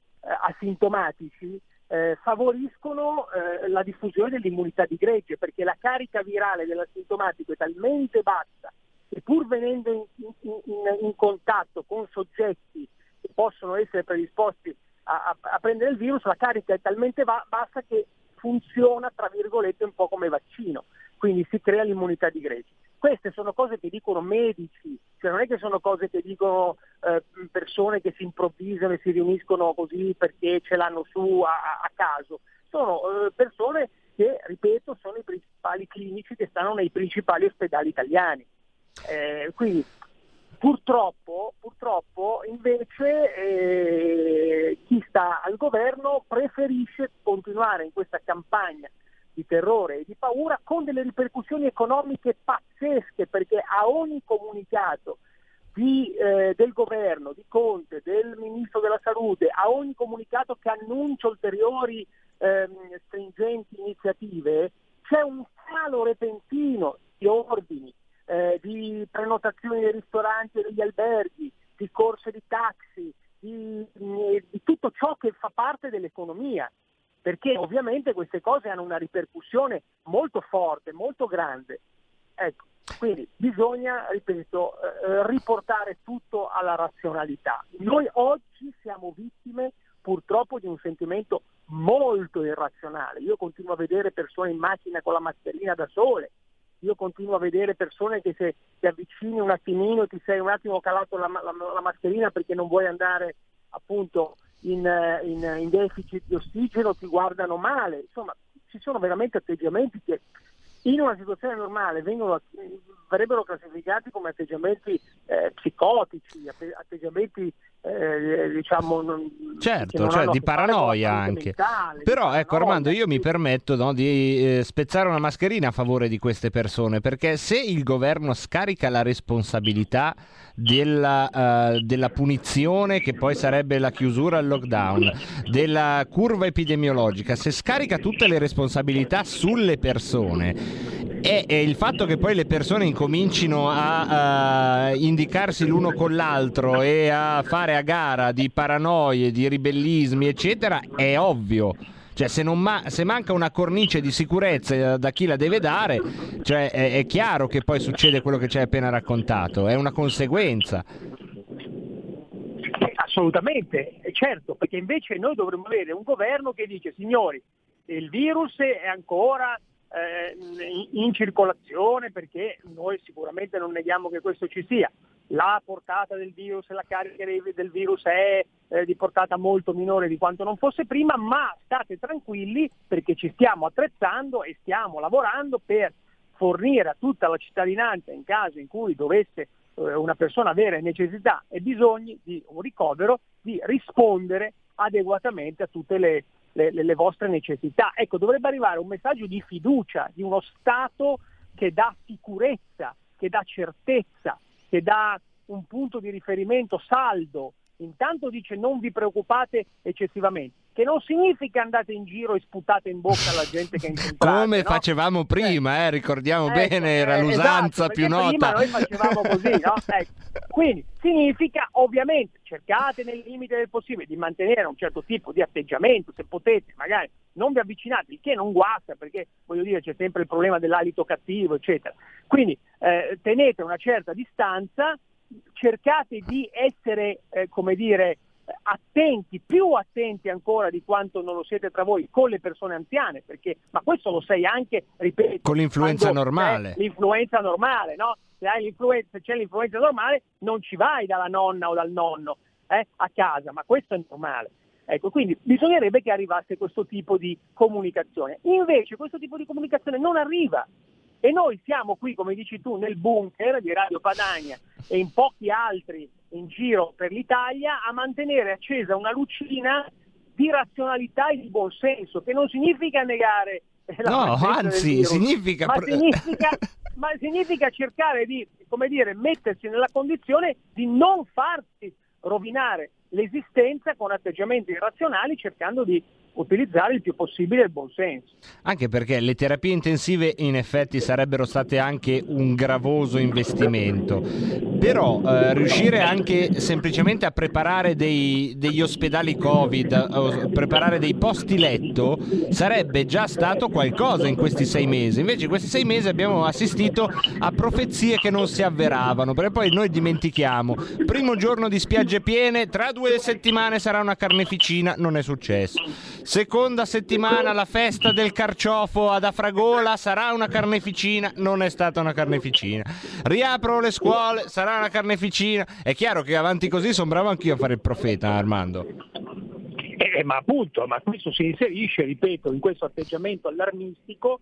[SPEAKER 26] asintomatici eh, favoriscono eh, la diffusione dell'immunità di gregge perché la carica virale dell'asintomatico è talmente bassa che pur venendo in, in, in, in contatto con soggetti possono essere predisposti a, a, a prendere il virus, la carica è talmente va- bassa che funziona, tra virgolette, un po' come vaccino, quindi si crea l'immunità di gregge. Queste sono cose che dicono medici, cioè non è che sono cose che dicono eh, persone che si improvvisano e si riuniscono così perché ce l'hanno su a, a caso, sono eh, persone che, ripeto, sono i principali clinici che stanno nei principali ospedali italiani. Eh, quindi Purtroppo, purtroppo invece eh, chi sta al governo preferisce continuare in questa campagna di terrore e di paura con delle ripercussioni economiche pazzesche perché a ogni comunicato di, eh, del governo, di Conte, del Ministro della Salute, a ogni comunicato che annuncia ulteriori ehm, stringenti iniziative, c'è un calo repentino di ordini, eh, di prenotazioni dei ristoranti e degli alberghi, di corse di taxi, di, di tutto ciò che fa parte dell'economia perché ovviamente queste cose hanno una ripercussione molto forte, molto grande. Ecco, quindi bisogna, ripeto, eh, riportare tutto alla razionalità. Noi oggi siamo vittime purtroppo di un sentimento molto irrazionale. Io continuo a vedere persone in macchina con la mascherina da sole, io continuo a vedere persone che se ti avvicini un attimino ti sei un attimo calato la, la, la mascherina perché non vuoi andare appunto in, in, in deficit di ossigeno ti guardano male, insomma ci sono veramente atteggiamenti che in una situazione normale vengono, verrebbero classificati come atteggiamenti eh, psicotici, atteggiamenti eh, diciamo non,
[SPEAKER 2] certo, cioè di paranoia anche. mentale, però ecco Armando io mi permetto no, di eh, spezzare una mascherina a favore di queste persone perché se il governo scarica la responsabilità della, uh, della punizione che poi sarebbe la chiusura al lockdown della curva epidemiologica se scarica tutte le responsabilità sulle persone e, e, il fatto che poi le persone incomincino a, a, indicarsi l'uno con l'altro e a fare a gara di paranoie, di ribellismi, eccetera, è ovvio. Cioè, se, ma- se, manca una cornice di sicurezza da chi la deve dare, cioè, è, è chiaro che poi succede quello che ci hai appena raccontato, è una conseguenza.
[SPEAKER 26] Assolutamente, certo, perché invece noi dovremmo avere un governo che dice signori, il virus è ancora eh, in circolazione perché noi sicuramente non neghiamo che questo ci sia, la portata del virus e la carica del virus è eh, di portata molto minore di quanto non fosse prima, ma state tranquilli perché ci stiamo attrezzando e stiamo lavorando per fornire a tutta la cittadinanza in caso in cui dovesse eh, una persona avere necessità e bisogni di un ricovero, di rispondere adeguatamente a tutte le, le, le vostre necessità. Ecco, dovrebbe arrivare un messaggio di fiducia, di uno Stato che dà sicurezza, che dà certezza, che dà un punto di riferimento saldo. Intanto dice non vi preoccupate eccessivamente che non significa andate in giro e sputate in bocca alla gente che incontrate.
[SPEAKER 2] Come
[SPEAKER 26] no?
[SPEAKER 2] facevamo prima, eh, ricordiamo
[SPEAKER 26] ecco,
[SPEAKER 2] bene, era
[SPEAKER 26] eh,
[SPEAKER 2] l'usanza
[SPEAKER 26] esatto,
[SPEAKER 2] più nota.
[SPEAKER 26] Prima noi facevamo così, no? ecco. Quindi significa ovviamente cercate nel limite del possibile di mantenere un certo tipo di atteggiamento, se potete, magari non vi avvicinate, il che non guasta perché voglio dire c'è sempre il problema dell'alito cattivo, eccetera. Quindi eh, tenete una certa distanza, cercate di essere, eh, come dire, attenti, più attenti ancora di quanto non lo siete tra voi con le persone anziane, perché, ma questo lo sei anche, ripeto,
[SPEAKER 2] con l'influenza normale.
[SPEAKER 26] L'influenza normale, no? Se, hai l'influenza, se c'è l'influenza normale non ci vai dalla nonna o dal nonno eh, a casa, ma questo è normale. Ecco, quindi bisognerebbe che arrivasse questo tipo di comunicazione. Invece questo tipo di comunicazione non arriva e noi siamo qui, come dici tu, nel bunker di Radio Padania e in pochi altri in giro per l'Italia a mantenere accesa una lucina di razionalità e di buonsenso, che non significa negare la
[SPEAKER 2] No, anzi,
[SPEAKER 26] virus,
[SPEAKER 2] significa...
[SPEAKER 26] ma significa, ma significa cercare di, come dire, mettersi nella condizione di non farsi rovinare l'esistenza con atteggiamenti irrazionali cercando di utilizzare il più possibile il buonsenso.
[SPEAKER 2] Anche perché le terapie intensive in effetti sarebbero state anche un gravoso investimento, però eh, riuscire anche semplicemente a preparare dei, degli ospedali Covid, preparare dei posti letto, sarebbe già stato qualcosa in questi sei mesi. Invece in questi sei mesi abbiamo assistito a profezie che non si avveravano, perché poi noi dimentichiamo, primo giorno di spiagge piene, tra due settimane sarà una carneficina, non è successo. Seconda settimana la festa del carciofo ad Afragola sarà una carneficina, non è stata una carneficina. Riaprono le scuole, sarà una carneficina. È chiaro che avanti così sono bravo anch'io a fare il profeta, Armando.
[SPEAKER 26] Eh, ma appunto, ma questo si inserisce, ripeto, in questo atteggiamento allarmistico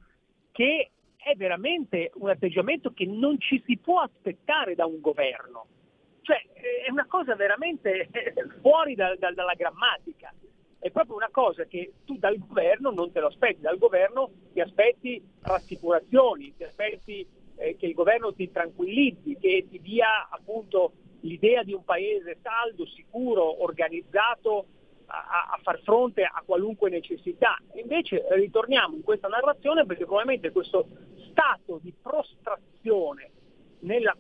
[SPEAKER 26] che è veramente un atteggiamento che non ci si può aspettare da un governo. Cioè, è una cosa veramente fuori da, da, dalla grammatica è proprio una cosa che tu dal governo non te lo aspetti, dal governo ti aspetti rassicurazioni, ti aspetti eh, che il governo ti tranquillizzi, che ti dia appunto l'idea di un paese saldo, sicuro, organizzato a, a far fronte a qualunque necessità. Invece ritorniamo in questa narrazione perché probabilmente questo stato di prostrazione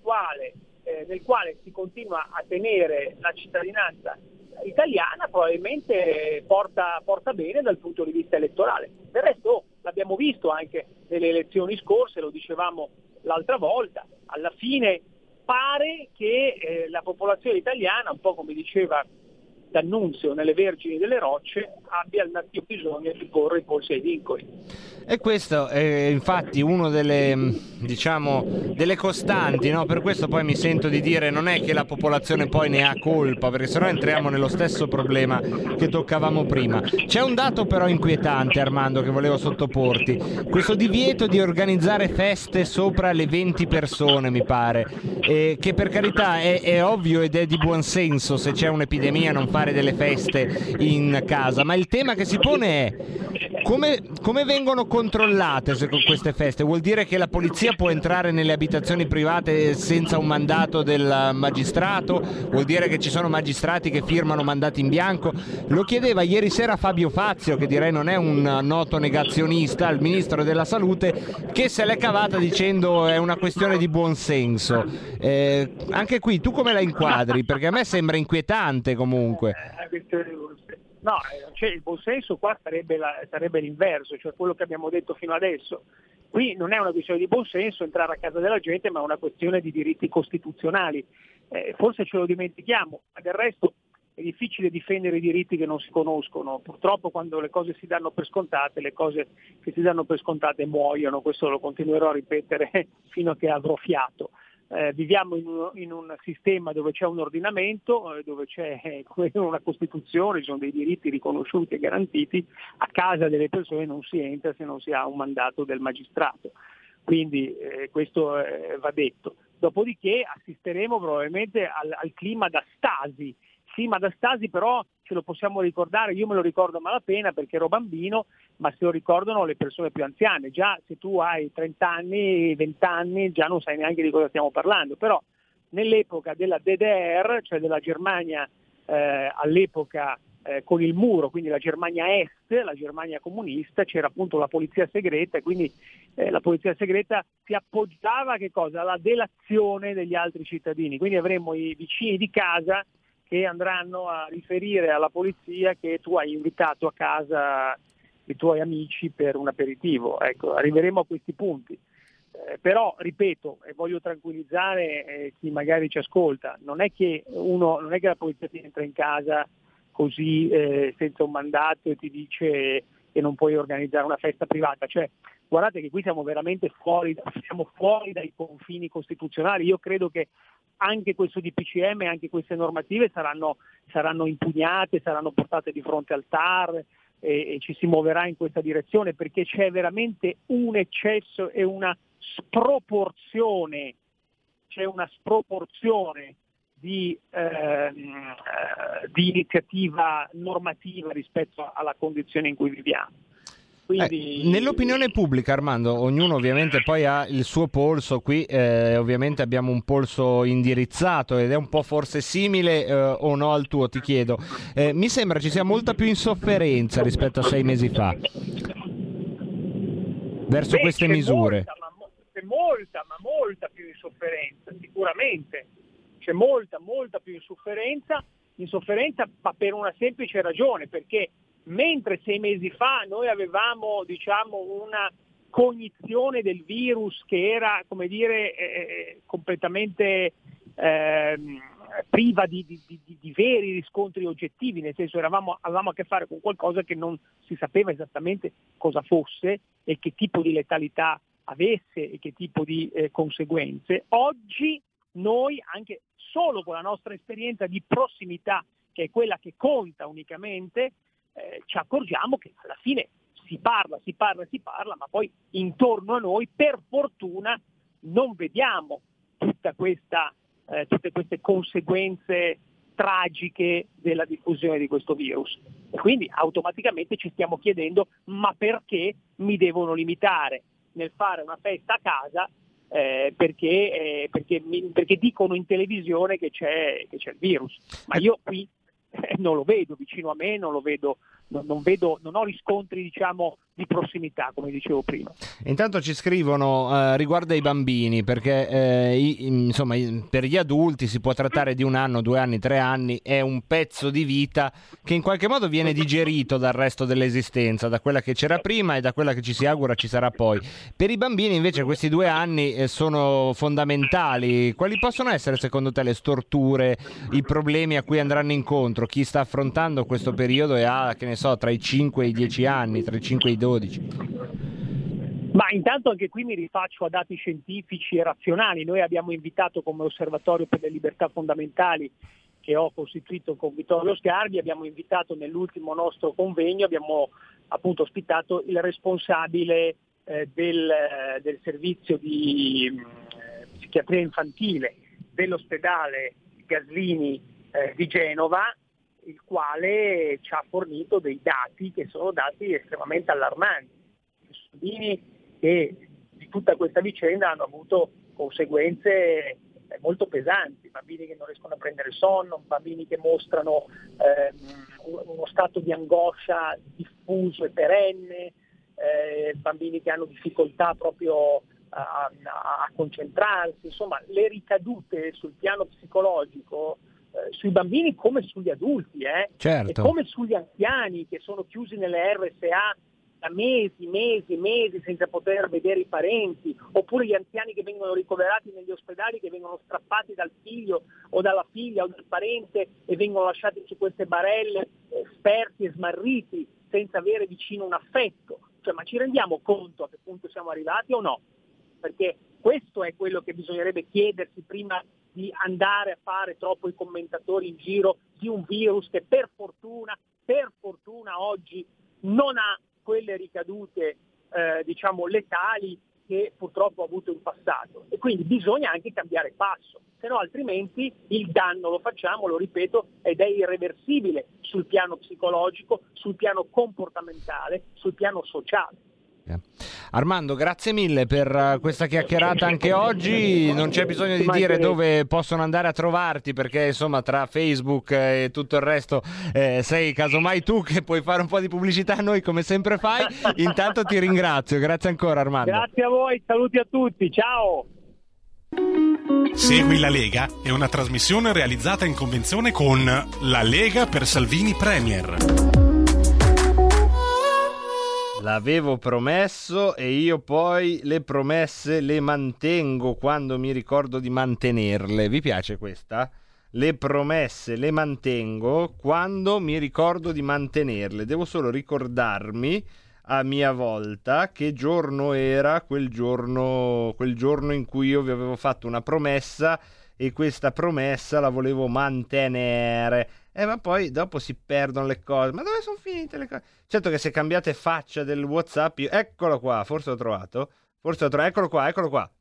[SPEAKER 26] quale, eh, nel quale si continua a tenere la cittadinanza italiana probabilmente porta, porta, bene dal punto di vista elettorale. Del resto oh, l'abbiamo visto anche nelle elezioni scorse, lo dicevamo l'altra volta, alla fine pare che eh, la popolazione italiana, un po' come diceva D'Annunzio nelle Vergini delle Rocce, abbia il maggior bisogno di porre i polsi ai vincoli.
[SPEAKER 2] E questo è infatti una delle, diciamo, delle costanti, no? per questo poi mi sento di dire non è che la popolazione poi ne ha colpa, perché sennò entriamo nello stesso problema che toccavamo prima. C'è un dato però inquietante Armando che volevo sottoporti, questo divieto di organizzare feste sopra le 20 persone mi pare, eh, che per carità è, è ovvio ed è di buon senso se c'è un'epidemia non fare delle feste in casa, ma il tema che si pone è come, come vengono controllate queste feste? Vuol dire che la polizia può entrare nelle abitazioni private senza un mandato del magistrato? Vuol dire che ci sono magistrati che firmano mandati in bianco? Lo chiedeva ieri sera Fabio Fazio, che direi non è un noto negazionista, il ministro della salute, che se l'è cavata dicendo è una questione di buonsenso. Eh, anche qui tu come la inquadri? Perché a me sembra inquietante comunque.
[SPEAKER 26] No, cioè il buonsenso qua sarebbe, la, sarebbe, l'inverso, cioè quello che abbiamo detto fino adesso. Qui non è una questione di buonsenso entrare a casa della gente, ma è una questione di diritti costituzionali. Eh, forse ce lo dimentichiamo, ma del resto è difficile difendere i diritti che non si conoscono. Purtroppo quando le cose si danno per scontate, le cose che si danno per scontate muoiono, questo lo continuerò a ripetere fino a che avrò fiato. Eh, viviamo in un, in un, sistema dove c'è un ordinamento, eh, dove c'è eh, una Costituzione, ci sono dei diritti riconosciuti e garantiti, a casa delle persone non si entra se non si ha un mandato del magistrato. Quindi eh, questo eh, va detto. Dopodiché assisteremo probabilmente al, al clima da stasi, clima da stasi però ce lo possiamo ricordare, io me lo ricordo a malapena perché ero bambino, ma se lo ricordano le persone più anziane, già se tu hai 30 anni, 20 anni, già non sai neanche di cosa stiamo parlando, però nell'epoca della DDR, cioè della Germania eh, all'epoca eh, con il muro, quindi la Germania Est, la Germania comunista, c'era appunto la polizia segreta e quindi eh, la polizia segreta si appoggiava alla delazione degli altri cittadini, quindi avremmo i vicini di casa che andranno a riferire alla polizia che tu hai invitato a casa i tuoi amici per un aperitivo. Ecco, arriveremo a questi punti. Eh, però, ripeto, e voglio tranquillizzare eh, chi magari ci ascolta, non è che, uno, non è che la polizia ti entra in casa così eh, senza un mandato e ti dice che non puoi organizzare una festa privata. Cioè, guardate che qui siamo veramente fuori, siamo fuori dai confini costituzionali. Io credo che anche questo DPCM e anche queste normative saranno, saranno impugnate, saranno portate di fronte al TAR e, e ci si muoverà in questa direzione perché c'è veramente un eccesso e una sproporzione, c'è una sproporzione di, ehm, eh, di iniziativa normativa rispetto alla condizione in cui viviamo.
[SPEAKER 2] Quindi... Eh, nell'opinione pubblica, Armando, ognuno ovviamente poi ha il suo polso, qui eh, ovviamente abbiamo un polso indirizzato ed è un po' forse simile eh, o no al tuo, ti chiedo. Eh, mi sembra ci sia molta più insofferenza rispetto a sei mesi fa verso
[SPEAKER 26] Beh,
[SPEAKER 2] queste misure.
[SPEAKER 26] Molta ma, c'è molta, ma molta più insofferenza, sicuramente c'è molta, molta più insofferenza, insofferenza ma per una semplice ragione, perché mentre sei mesi fa noi avevamo diciamo, una cognizione del virus che era come dire, eh, eh completamente eh, priva di, di, di, di, veri riscontri oggettivi, nel senso eravamo, avevamo a che fare con qualcosa che non si sapeva esattamente cosa fosse e che tipo di letalità avesse e che tipo di eh, conseguenze. Oggi noi, anche solo con la nostra esperienza di prossimità, che è quella che conta unicamente, eh, ci accorgiamo che alla fine si parla, si parla, si parla, ma poi intorno a noi per fortuna non vediamo questa, eh, tutte queste conseguenze tragiche della diffusione di questo virus. E quindi automaticamente ci stiamo chiedendo ma perché mi devono limitare nel fare una festa a casa eh, perché, eh, perché, perché, dicono in televisione che c'è, che c'è il virus. Ma io qui eh, non lo vedo vicino a me, non lo vedo non, non, vedo, non ho riscontri diciamo, di prossimità, come dicevo prima.
[SPEAKER 2] Intanto ci scrivono eh, riguardo ai bambini, perché eh, insomma, per gli adulti si può trattare di un anno, due anni, tre anni, è un pezzo di vita che in qualche modo viene digerito dal resto dell'esistenza, da quella che c'era prima e da quella che ci si augura ci sarà poi. Per i bambini invece questi due anni eh, sono fondamentali. Quali possono essere secondo te le storture, i problemi a cui andranno incontro? Chi sta affrontando questo periodo e ha, che ne so, tra i 5 e i 10 anni, tra i 5 e i 12?
[SPEAKER 26] Ma intanto anche qui mi rifaccio a dati scientifici e razionali. Noi abbiamo invitato come osservatorio per le libertà fondamentali che ho costituito con Vittorio Sgarbi, abbiamo invitato nell'ultimo nostro convegno, abbiamo appunto ospitato il responsabile eh, del, del, servizio di eh, psichiatria infantile dell'ospedale Gaslini eh, di Genova il quale ci ha fornito dei dati che sono dati estremamente allarmanti. I bambini che di tutta questa vicenda hanno avuto conseguenze eh, molto pesanti, bambini che non riescono a prendere sonno, bambini che mostrano eh, uno stato di angoscia diffuso e perenne, eh, bambini che hanno difficoltà proprio a, a, a concentrarsi, insomma le ricadute sul piano psicologico sui bambini come sugli adulti, eh?
[SPEAKER 2] certo.
[SPEAKER 26] e come sugli anziani che sono chiusi nelle RSA da mesi, mesi, mesi senza poter vedere i parenti, oppure gli anziani che vengono ricoverati negli ospedali, che vengono strappati dal figlio o dalla figlia o dal parente e vengono lasciati su queste barelle eh, sperti e smarriti senza avere vicino un affetto. Cioè, ma ci rendiamo conto a che punto siamo arrivati o no? perché questo è quello che bisognerebbe chiedersi prima di andare a fare troppo i commentatori in giro di un virus che per fortuna, per fortuna oggi non ha quelle ricadute eh, diciamo letali che purtroppo ha avuto in passato e quindi bisogna anche cambiare passo, se no altrimenti il danno lo facciamo, lo ripeto, ed è irreversibile sul piano psicologico, sul piano comportamentale, sul piano sociale.
[SPEAKER 2] Armando, grazie mille per eh, questa chiacchierata anche oggi. Non c'è bisogno di dire dove possono andare a trovarti perché insomma tra Facebook e tutto il resto eh, sei casomai tu che puoi fare un po' di pubblicità a noi come sempre fai. Intanto ti ringrazio, grazie ancora Armando.
[SPEAKER 26] Grazie a voi, saluti a tutti, ciao.
[SPEAKER 29] Segui la Lega è una trasmissione realizzata in convenzione con La Lega per Salvini Premier.
[SPEAKER 2] L'avevo promesso e io poi le promesse le mantengo quando mi ricordo di mantenerle. Vi piace questa? Le promesse le mantengo quando mi ricordo di mantenerle. Devo solo ricordarmi a mia volta che giorno era quel giorno, quel giorno in cui io vi avevo fatto una promessa e questa promessa la volevo mantenere. Eh, ma poi dopo si perdono le cose. Ma dove sono finite le cose? Certo che se cambiate faccia del WhatsApp, io... eccolo qua, forse l'ho trovato. Forse l'ho trovato, eccolo qua, eccolo qua.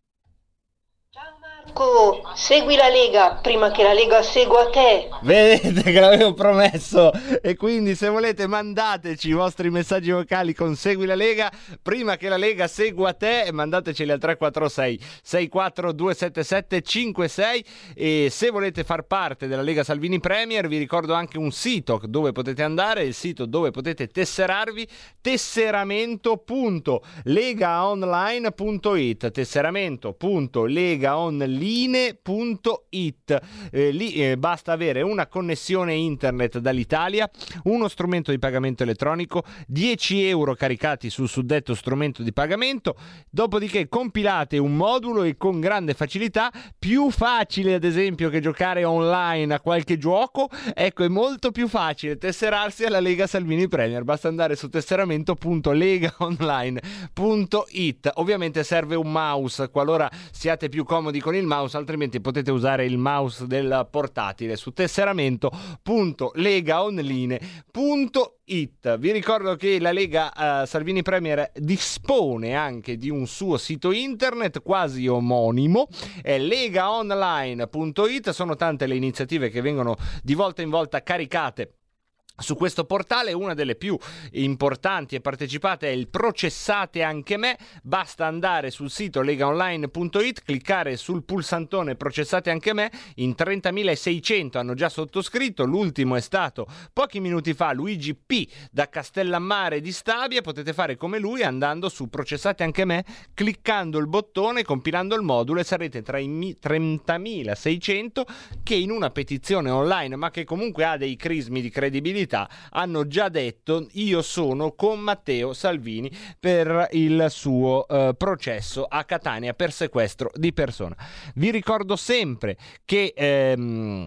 [SPEAKER 30] Marco, segui la Lega prima che la Lega segua te.
[SPEAKER 2] Vedete che l'avevo promesso. E quindi se volete mandateci i vostri messaggi vocali con Segui la Lega prima che la Lega segua te e mandateceli al 346 64277 56 e se volete far parte della Lega Salvini Premier vi ricordo anche un sito dove potete andare, il sito dove potete tesserarvi tesseramento.legaonline.it tesseramento.legaonline line.it. Eh, lì eh, basta avere una connessione internet dall'Italia, uno strumento di pagamento elettronico, 10 euro caricati sul suddetto strumento di pagamento, dopodiché compilate un modulo e con grande facilità, più facile ad esempio che giocare online a qualche gioco, ecco è molto più facile tesserarsi alla Lega Salvini Premier, basta andare su tesseramento.legaonline.it. Ovviamente serve un mouse qualora siate più comodi con il il mouse, altrimenti potete usare il mouse del portatile su tesseramento.legaonline.it. Vi ricordo che la Lega uh, Salvini Premier dispone anche di un suo sito internet quasi omonimo, è legaonline.it. Sono tante le iniziative che vengono di volta in volta caricate su questo portale una delle più importanti e partecipate è il Processate anche me, basta andare sul sito legaonline.it, cliccare sul pulsantone Processate anche me, in 30.600 hanno già sottoscritto, l'ultimo è stato pochi minuti fa Luigi P da Castellammare di Stabia, potete fare come lui andando su Processate anche me, cliccando il bottone, compilando il modulo e sarete tra i 30.600 che in una petizione online ma che comunque ha dei crismi di credibilità verità hanno già detto io sono con Matteo Salvini per il suo eh, processo a Catania per sequestro di persona. Vi ricordo sempre che ehm,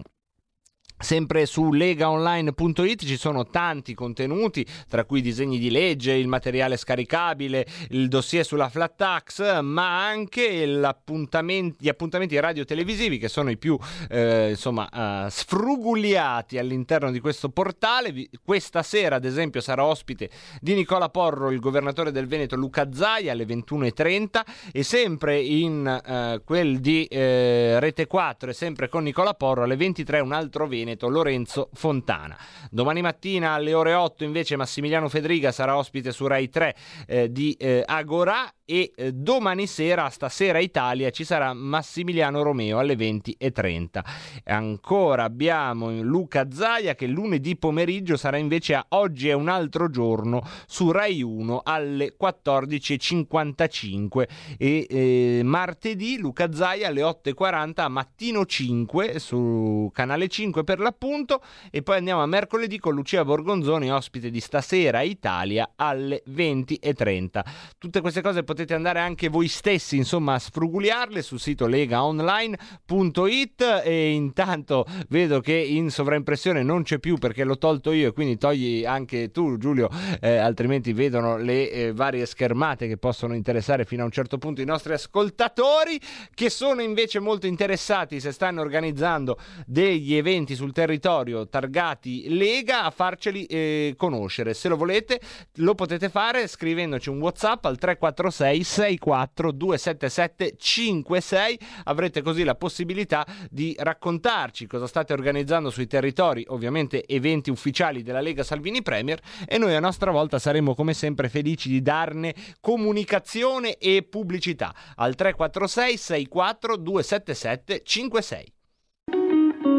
[SPEAKER 2] Sempre su legaonline.it ci sono tanti contenuti, tra cui disegni di legge, il materiale scaricabile, il dossier sulla flat tax, ma anche gli appuntamenti radio-televisivi che sono i più eh, insomma, uh, sfrugugliati all'interno di questo portale. Questa sera, ad esempio, sarà ospite di Nicola Porro il governatore del Veneto Luca Zaia alle 21.30 e sempre in uh, quel di uh, Rete 4 e sempre con Nicola Porro alle 23 un altro Veneto Veneto Lorenzo Fontana. Domani mattina alle ore 8 invece Massimiliano Federiga sarà ospite su Rai 3 eh, di eh, Agora e eh, domani sera, stasera Italia, ci sarà Massimiliano Romeo alle 20.30. Ancora abbiamo Luca Zaia che lunedì pomeriggio sarà invece a Oggi è un altro giorno su Rai 1 alle 14.55 e eh, martedì Luca Zaia alle 8.40 a Mattino 5 su Canale 5 per l'appunto e poi andiamo a mercoledì con Lucia Borgonzoni ospite di Stasera Italia alle 20.30. Tutte queste cose potete potete andare anche voi stessi insomma a sfruguliarle sul sito legaonline.it e intanto vedo che in sovraimpressione non c'è più perché l'ho tolto io e quindi togli anche tu Giulio, eh, altrimenti vedono le eh, varie schermate che possono interessare fino a un certo punto i nostri ascoltatori che sono invece molto interessati se stanno organizzando degli eventi sul territorio targati Lega a farceli eh, conoscere. Se lo volete lo potete fare scrivendoci un WhatsApp al 346 64 277 56. Avrete così la possibilità di raccontarci cosa state organizzando sui territori, ovviamente eventi ufficiali della Lega Salvini Premier e noi a nostra volta saremo come sempre felici di darne comunicazione e pubblicità al 346 64 277 56.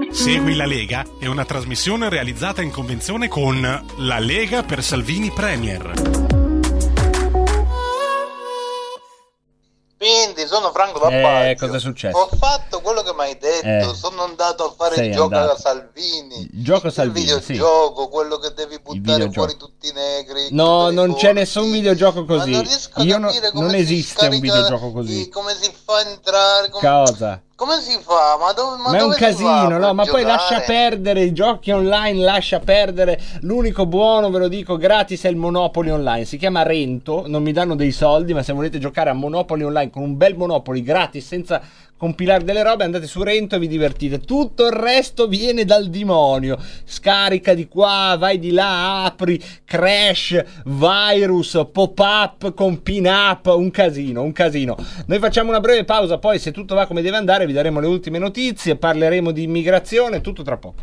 [SPEAKER 29] Segui la Lega è una trasmissione realizzata in convenzione con La Lega per Salvini Premier.
[SPEAKER 31] Quindi sono Franco da
[SPEAKER 2] Eh, cosa è successo?
[SPEAKER 31] Ho fatto quello che mi hai detto,
[SPEAKER 2] Eh.
[SPEAKER 31] sono andato a fare il gioco
[SPEAKER 2] andato.
[SPEAKER 31] a Salvini.
[SPEAKER 2] Gioco Salvini,
[SPEAKER 31] il
[SPEAKER 2] sì.
[SPEAKER 31] videogioco, quello che devi buttare fuori tutti i negri.
[SPEAKER 2] No, non c'è nessun videogioco così.
[SPEAKER 31] non riesco
[SPEAKER 2] Io
[SPEAKER 31] capire come
[SPEAKER 2] non
[SPEAKER 31] si
[SPEAKER 2] esiste un videogioco così.
[SPEAKER 31] come si fa a entrare, come,
[SPEAKER 2] Cosa?
[SPEAKER 31] Come si fa? Ma, dove, ma
[SPEAKER 2] Ma è un casino, no? Ma poi
[SPEAKER 31] giocare?
[SPEAKER 2] lascia perdere i giochi online, lascia perdere. L'unico buono, ve lo dico, gratis è il Monopoli online. Si chiama Rento, non mi danno dei soldi, ma se volete giocare a Monopoli online con un bel Monopoli gratis senza compilare delle robe, andate su Rento e vi divertite. Tutto il resto viene dal demonio. Scarica di qua, vai di là, apri, crash, virus, pop-up con pin-up, un casino, un casino. Noi facciamo una breve pausa, poi se tutto va come deve andare vi daremo le ultime notizie, parleremo di immigrazione, tutto tra poco.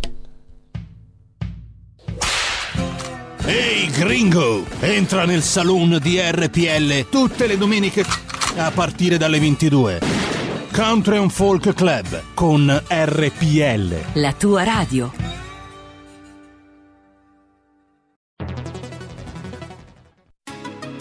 [SPEAKER 32] Ehi gringo, entra nel saloon di RPL tutte le domeniche a partire dalle 22. Country and Folk Club con RPL.
[SPEAKER 33] La tua radio.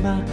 [SPEAKER 34] Fatima.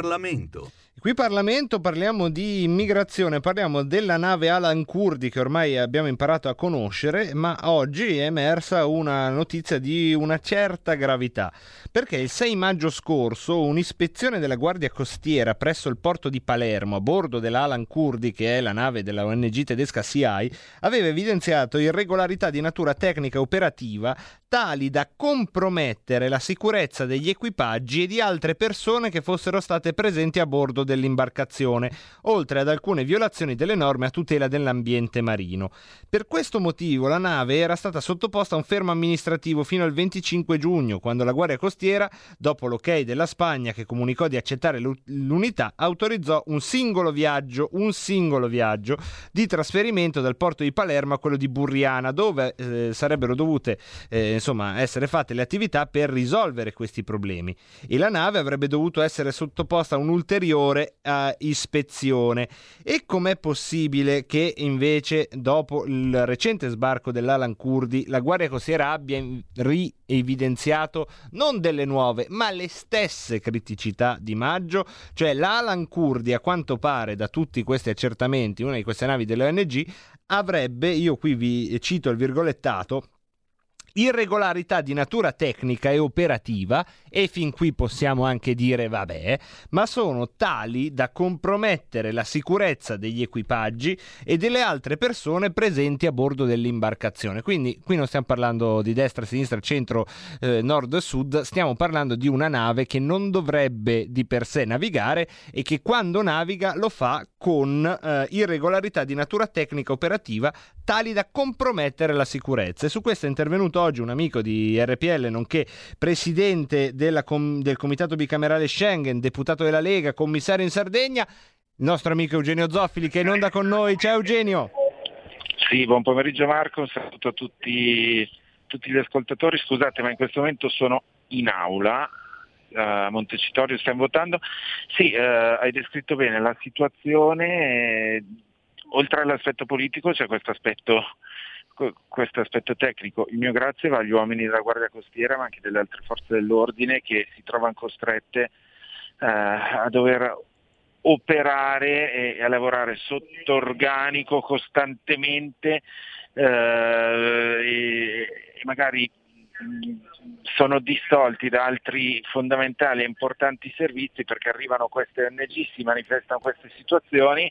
[SPEAKER 34] Parlamento.
[SPEAKER 2] Qui Parlamento parliamo di immigrazione, parliamo della nave Alan Kurdi che ormai abbiamo imparato a conoscere, ma oggi è emersa una notizia di una certa gravità, perché il 6 maggio scorso un'ispezione della Guardia Costiera presso il porto di Palermo a bordo dell'Alan Kurdi, che è la nave della ONG tedesca CI, aveva evidenziato irregolarità di natura tecnica e operativa tali da compromettere la sicurezza degli equipaggi e di altre persone che fossero state presenti a bordo dell'imbarcazione, oltre ad alcune violazioni delle norme a tutela dell'ambiente marino. Per questo motivo la nave era stata sottoposta a un fermo amministrativo fino al 25 giugno, quando la Guardia Costiera, dopo l'ok della Spagna che comunicò di accettare l'u- l'unità, autorizzò un singolo viaggio, un singolo viaggio di trasferimento dal porto di Palermo a quello di Burriana, dove eh, sarebbero dovute eh, insomma, essere fatte le attività per risolvere questi problemi. E la nave avrebbe dovuto essere sottoposta a un'ulteriore eh, ispezione. E com'è possibile che invece, dopo il recente sbarco dell'Alan Kurdi, la Guardia Costiera abbia rievidenziato non delle nuove, ma le stesse criticità di maggio? Cioè l'Alan Kurdi, a quanto pare da tutti questi accertamenti, una di queste navi dell'ONG, avrebbe, io qui vi cito il virgolettato, irregolarità di natura tecnica e operativa, e fin qui possiamo anche dire vabbè, ma sono tali da compromettere la sicurezza degli equipaggi e delle altre persone presenti a bordo dell'imbarcazione. Quindi qui non stiamo parlando di destra, sinistra, centro, eh, nord, sud, stiamo parlando di una nave che non dovrebbe di per sé navigare e che quando naviga lo fa con eh, irregolarità di natura tecnica operativa tali da compromettere la sicurezza. E su questo è intervenuto oggi un amico di RPL, nonché presidente com- del Comitato Bicamerale Schengen, deputato della Lega, commissario in Sardegna, il nostro amico Eugenio Zoffili che è in onda con noi. Ciao Eugenio!
[SPEAKER 33] Sì, buon pomeriggio Marco, un saluto a tutti, tutti gli ascoltatori. Scusate, ma in questo momento sono in aula a Montecitorio, stiamo votando. Sì, eh, hai descritto bene la situazione, eh, oltre all'aspetto politico c'è questo aspetto, questo aspetto tecnico. Il mio grazie va agli uomini della Guardia Costiera, ma anche delle altre forze dell'ordine che si trovano costrette eh, a dover operare e a lavorare sotto organico costantemente eh, e, magari sono distolti da altri fondamentali e importanti servizi perché arrivano queste ONG, si manifestano queste situazioni.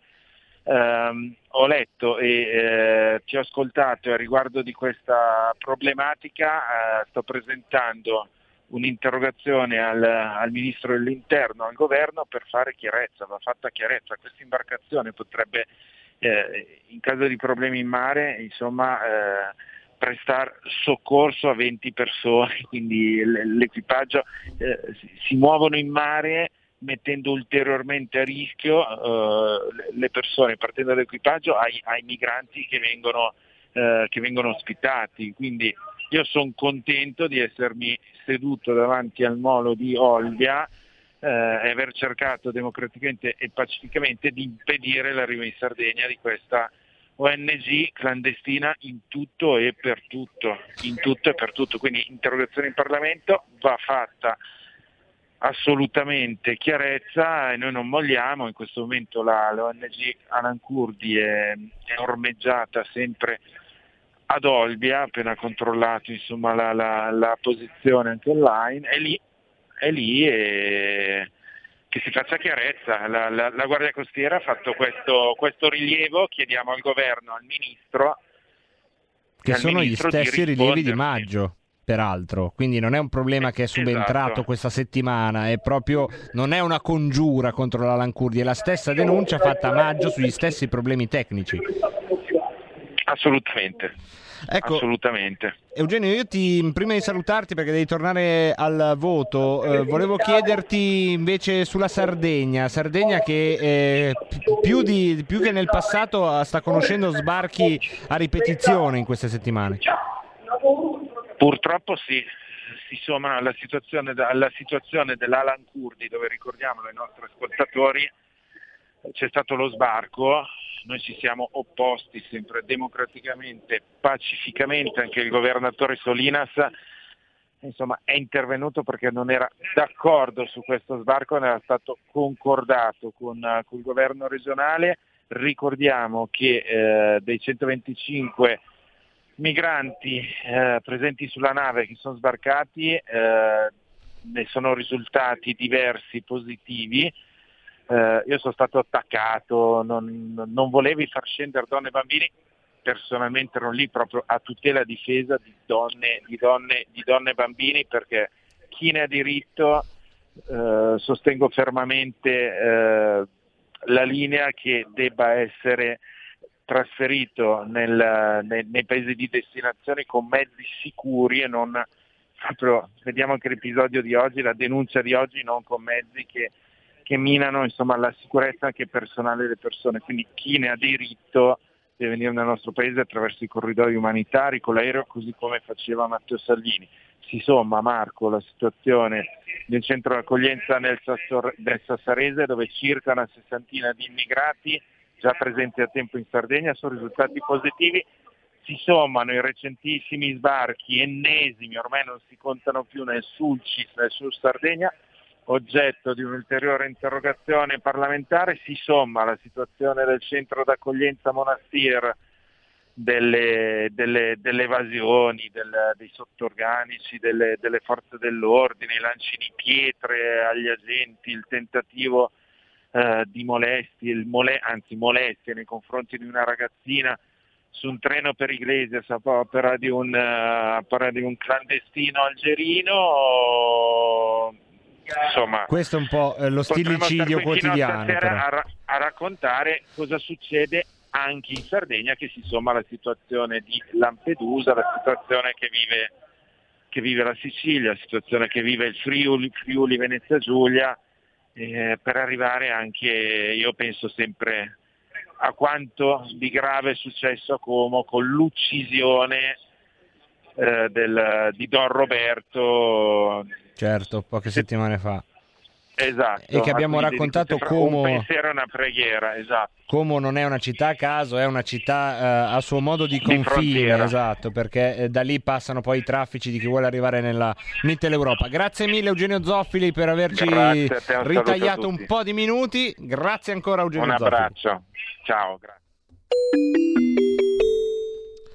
[SPEAKER 33] Eh, ho letto e eh, ti ho ascoltato e a riguardo di questa problematica eh, sto presentando un'interrogazione al, al, Ministro dell'Interno, al Governo per fare chiarezza, va fatta chiarezza. Questa imbarcazione potrebbe, eh, in caso di problemi in mare, insomma, eh, prestare soccorso a 20 persone, quindi l'equipaggio eh, si muovono in mare mettendo ulteriormente a rischio eh, le persone, partendo dall'equipaggio, ai, ai migranti che vengono, eh, che vengono ospitati. Quindi io sono contento di essermi seduto davanti al molo di Olbia eh, e aver cercato democraticamente e pacificamente di impedire l'arrivo in Sardegna di questa ONG clandestina in tutto e per tutto, in tutto e per tutto. Quindi interrogazione in Parlamento va fatta assolutamente chiarezza e noi non molliamo, in questo momento la, l'ONG Alan Kurdi è, è ormeggiata sempre ad Olbia, appena controllato insomma, la, la, la, posizione anche online, è lì, è lì e, che si faccia chiarezza. La, la- la Guardia Costiera ha fatto questo, questo rilievo, chiediamo al governo, al ministro,
[SPEAKER 2] Che
[SPEAKER 33] al
[SPEAKER 2] sono gli
[SPEAKER 33] ministro di
[SPEAKER 2] stessi rilievi di maggio. Peraltro, quindi non è un problema che è subentrato
[SPEAKER 33] esatto.
[SPEAKER 2] questa settimana, è proprio non è una congiura contro la Lancurdi, è la stessa denuncia fatta a maggio sugli stessi problemi tecnici.
[SPEAKER 33] Assolutamente.
[SPEAKER 2] Ecco.
[SPEAKER 33] Assolutamente.
[SPEAKER 2] Eugenio, io ti, prima di salutarti perché devi tornare al voto, eh, volevo chiederti invece sulla Sardegna, Sardegna che eh, pi- più, di- più che nel passato eh, sta conoscendo sbarchi a ripetizione in queste settimane.
[SPEAKER 33] Purtroppo sì, si somma alla situazione, alla situazione dell'Alan Kurdi, dove ricordiamolo ai nostri ascoltatori, c'è stato lo sbarco, noi ci siamo opposti sempre democraticamente, pacificamente, anche il governatore Solinas insomma, è intervenuto perché non era d'accordo su questo sbarco, non era stato concordato con, eh, col governo regionale. Ricordiamo che eh, dei 125 migranti eh, presenti sulla nave che sono sbarcati eh, ne sono risultati diversi positivi. Eh, io sono stato attaccato, non, non volevi far scendere donne e bambini, personalmente ero lì proprio a tutela e difesa di donne, di donne, di donne e bambini perché chi ne ha diritto eh, sostengo fermamente eh, la linea che debba essere trasferito nel- nei, nei paesi di destinazione con mezzi sicuri e non proprio, vediamo anche l'episodio di oggi, la denuncia di oggi, non con mezzi che, che minano insomma, la sicurezza anche personale delle persone. Quindi chi ne ha diritto deve venire nel nostro paese attraverso i corridoi umanitari, con l'aereo, così come faceva Matteo Salvini. Si somma, Marco, la situazione del centro d'accoglienza nel, Sassor- del Sassarese, dove circa una sessantina di immigrati già presenti a tempo in Sardegna sono risultati positivi. Si sommano i recentissimi sbarchi ennesimi, ormai non si contano più nel Sulcis, nel Sul Sardegna, oggetto di un'ulteriore interrogazione parlamentare, si somma la situazione del centro d'accoglienza Monastir, delle, delle- delle evasioni, del- dei sottorganici, delle, delle forze dell'ordine, i lanci di pietre agli agenti, il tentativo eh, di molestie, mole- anzi molestie nei confronti di una ragazzina su un treno per Iglesias a opera di un, a opera di un clandestino algerino. Insomma,
[SPEAKER 2] Questo è un po' eh, lo stillicidio
[SPEAKER 33] a
[SPEAKER 2] quotidiano.
[SPEAKER 33] A, a raccontare cosa succede anche in Sardegna che si somma alla situazione di Lampedusa, la situazione che vive, che vive la Sicilia, la situazione che vive il Friuli, Friuli Venezia Giulia, eh, per arrivare anche, io penso sempre a quanto di grave è successo a Como con l'uccisione eh, del- di Don Roberto.
[SPEAKER 2] Certo, poche settimane fa.
[SPEAKER 33] Esatto.
[SPEAKER 2] E che abbiamo raccontato Como-
[SPEAKER 33] Un pensiero e una preghiera, esatto.
[SPEAKER 2] Como non è una città a caso, è una città eh, a suo modo di
[SPEAKER 33] Di
[SPEAKER 2] confine,
[SPEAKER 33] frontiera.
[SPEAKER 2] esatto, perché eh, da lì passano poi i traffici di chi vuole arrivare nella Mitteleuropa. Grazie mille Eugenio Zoffili per averci
[SPEAKER 33] te, un
[SPEAKER 2] ritagliato un po' di minuti. Grazie ancora Eugenio
[SPEAKER 33] Un
[SPEAKER 2] Zoffili.
[SPEAKER 33] abbraccio. Ciao, grazie.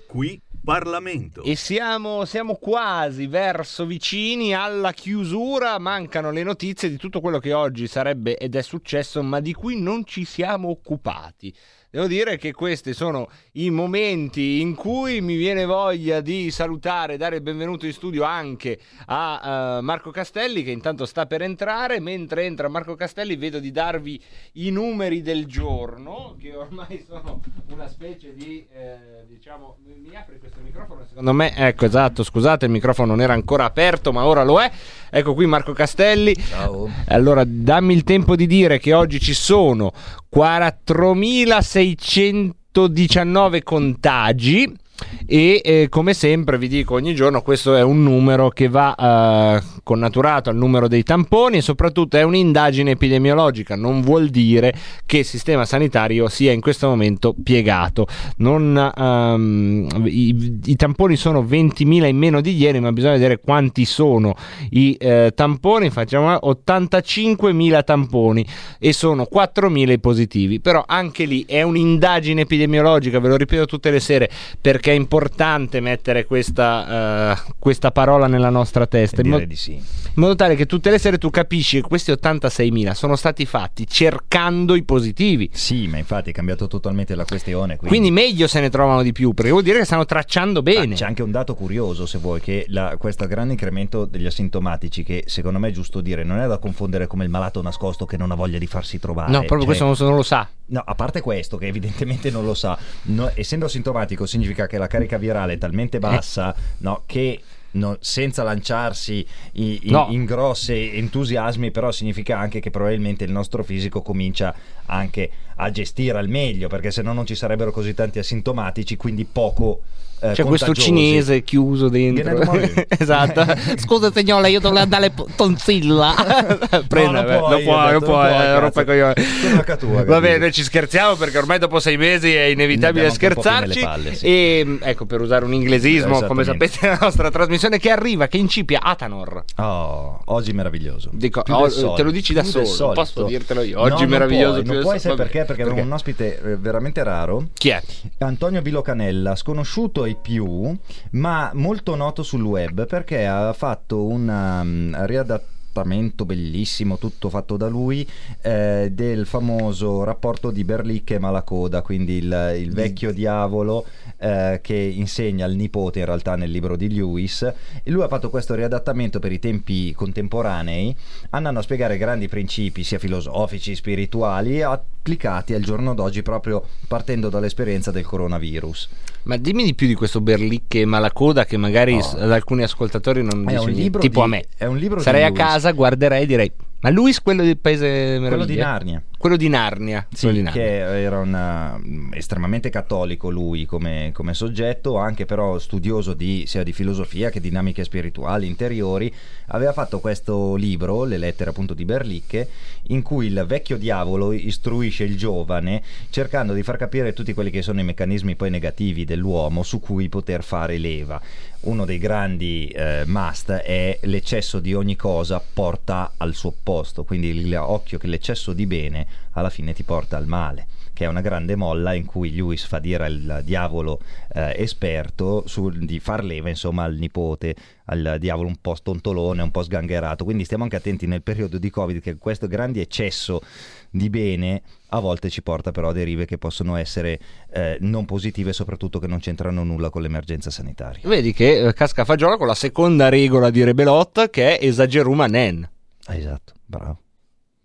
[SPEAKER 12] Qui Parlamento.
[SPEAKER 2] E siamo, siamo quasi verso vicini alla chiusura, mancano le notizie di tutto quello che oggi sarebbe ed è successo, ma di cui non ci siamo occupati. Devo dire che questi sono i momenti in cui mi viene voglia di salutare, dare il benvenuto in studio anche a eh, Marco Castelli che intanto sta per entrare. Mentre entra Marco Castelli vedo di darvi i numeri del giorno, che ormai sono una specie di, eh, diciamo, mi mi apri questo microfono? Secondo me, ecco esatto, scusate, il microfono non era ancora aperto, ma ora lo è. Ecco qui Marco Castelli.
[SPEAKER 20] Ciao.
[SPEAKER 2] Allora, dammi il tempo di dire che oggi ci sono 4.619 contagi. E eh, come sempre vi dico ogni giorno questo è un numero che va eh, connaturato al numero dei tamponi e soprattutto è un'indagine epidemiologica. Non vuol dire che il sistema sanitario sia in questo momento piegato. Non, ehm, i, i tamponi sono 20.000 in meno di ieri ma bisogna vedere quanti sono i eh, tamponi. Facciamo 85.000 tamponi e sono 4.000 i positivi. Però anche lì è un'indagine epidemiologica ve lo ripeto tutte le sere perché perché è importante mettere questa, eh, questa parola nella nostra testa. In, mo-
[SPEAKER 35] sì.
[SPEAKER 2] in modo tale che tutte le sere tu capisci che questi 86.000 sono stati fatti cercando i positivi.
[SPEAKER 35] Sì, ma infatti è cambiato totalmente la questione.
[SPEAKER 2] Quindi meglio se ne trovano di più, perché vuol dire che stanno tracciando bene.
[SPEAKER 35] Ah, C'è anche un dato curioso, se vuoi, che la- questo grande incremento degli asintomatici, che secondo me è giusto dire, non è da confondere come il malato nascosto che non ha voglia di farsi trovare.
[SPEAKER 2] No, proprio
[SPEAKER 35] Cioè,
[SPEAKER 2] questo non, non lo sa.
[SPEAKER 35] No, a parte questo, che evidentemente non lo sa, no, essendo asintomatico significa che la carica virale è talmente bassa no, che no, senza lanciarsi i- in,
[SPEAKER 2] No.
[SPEAKER 35] in grossi entusiasmi, però significa anche che probabilmente il nostro fisico comincia anche a gestire al meglio, perché se no non ci sarebbero così tanti asintomatici, quindi poco... eh,
[SPEAKER 2] C'è questo cinese chiuso dentro. Esatto. Scusa signora, io dovrei andare tonsilla. Prenda,
[SPEAKER 35] non
[SPEAKER 2] beh,
[SPEAKER 35] puoi,
[SPEAKER 2] non
[SPEAKER 35] ho
[SPEAKER 2] non
[SPEAKER 35] non puoi,
[SPEAKER 2] eh,
[SPEAKER 35] tua,
[SPEAKER 2] Va bene, noi ci scherziamo perché ormai dopo sei mesi è inevitabile scherzarci.
[SPEAKER 35] palle, sì.
[SPEAKER 2] E ecco, per usare un inglesismo, come sapete, la nostra trasmissione che arriva, che incipia Atanor.
[SPEAKER 35] Oh, oggi meraviglioso.
[SPEAKER 2] Dico, oh, te lo dici da solo, posso
[SPEAKER 35] solito.
[SPEAKER 2] dirtelo io.
[SPEAKER 35] No,
[SPEAKER 2] Oggi
[SPEAKER 35] non
[SPEAKER 2] meraviglioso.
[SPEAKER 35] puoi,
[SPEAKER 2] più
[SPEAKER 35] non puoi, sai perché? Perché abbiamo un ospite eh, veramente raro.
[SPEAKER 2] Chi è?
[SPEAKER 35] Antonio Bilocanella, sconosciuto ai più, ma molto noto sul web perché ha fatto un um, riadattamento bellissimo, tutto fatto da lui, eh, del famoso rapporto di Berlicche e Malacoda, quindi il, il vecchio diavolo eh, che insegna al nipote in realtà nel libro di Lewis. E lui ha fatto questo riadattamento per i tempi contemporanei, andando a spiegare grandi principi sia filosofici, spirituali, applicati al giorno d'oggi proprio partendo dall'esperienza del coronavirus.
[SPEAKER 2] Ma dimmi di più di questo Berlicche e Malacoda che magari s- ad alcuni ascoltatori non
[SPEAKER 35] È un libro
[SPEAKER 2] tipo
[SPEAKER 35] di-
[SPEAKER 2] a me.
[SPEAKER 35] è un libro
[SPEAKER 2] Sarei a casa, guarderei e direi "Ma Luis quello del paese meraviglia?"
[SPEAKER 35] Quello di Narnia.
[SPEAKER 2] Quello di Narnia,
[SPEAKER 35] Sì,
[SPEAKER 2] quello di Narnia.
[SPEAKER 35] che era un, uh, estremamente cattolico lui come, come soggetto, anche però studioso di, sia di filosofia che dinamiche spirituali interiori, aveva fatto questo libro, Le lettere appunto di Berlicche, in cui il vecchio diavolo istruisce il giovane cercando di far capire tutti quelli che sono i meccanismi poi negativi dell'uomo su cui poter fare leva. Uno dei grandi eh, must è l'eccesso di ogni cosa porta al suo opposto, quindi il- occhio che l'eccesso di bene alla fine ti porta al male che è una grande molla in cui Lewis fa dire al diavolo eh, esperto sul- di far leva insomma al nipote, al diavolo un po' stontolone, un po' sgangherato. Quindi stiamo anche attenti nel periodo di Covid che questo grande eccesso di bene a volte ci porta però a derive che possono essere eh, non positive e soprattutto che non c'entrano nulla con l'emergenza sanitaria.
[SPEAKER 2] Vedi che eh, casca a fagiolo con la seconda regola di Rebelot che è esageruma nen.
[SPEAKER 35] esatto, bravo.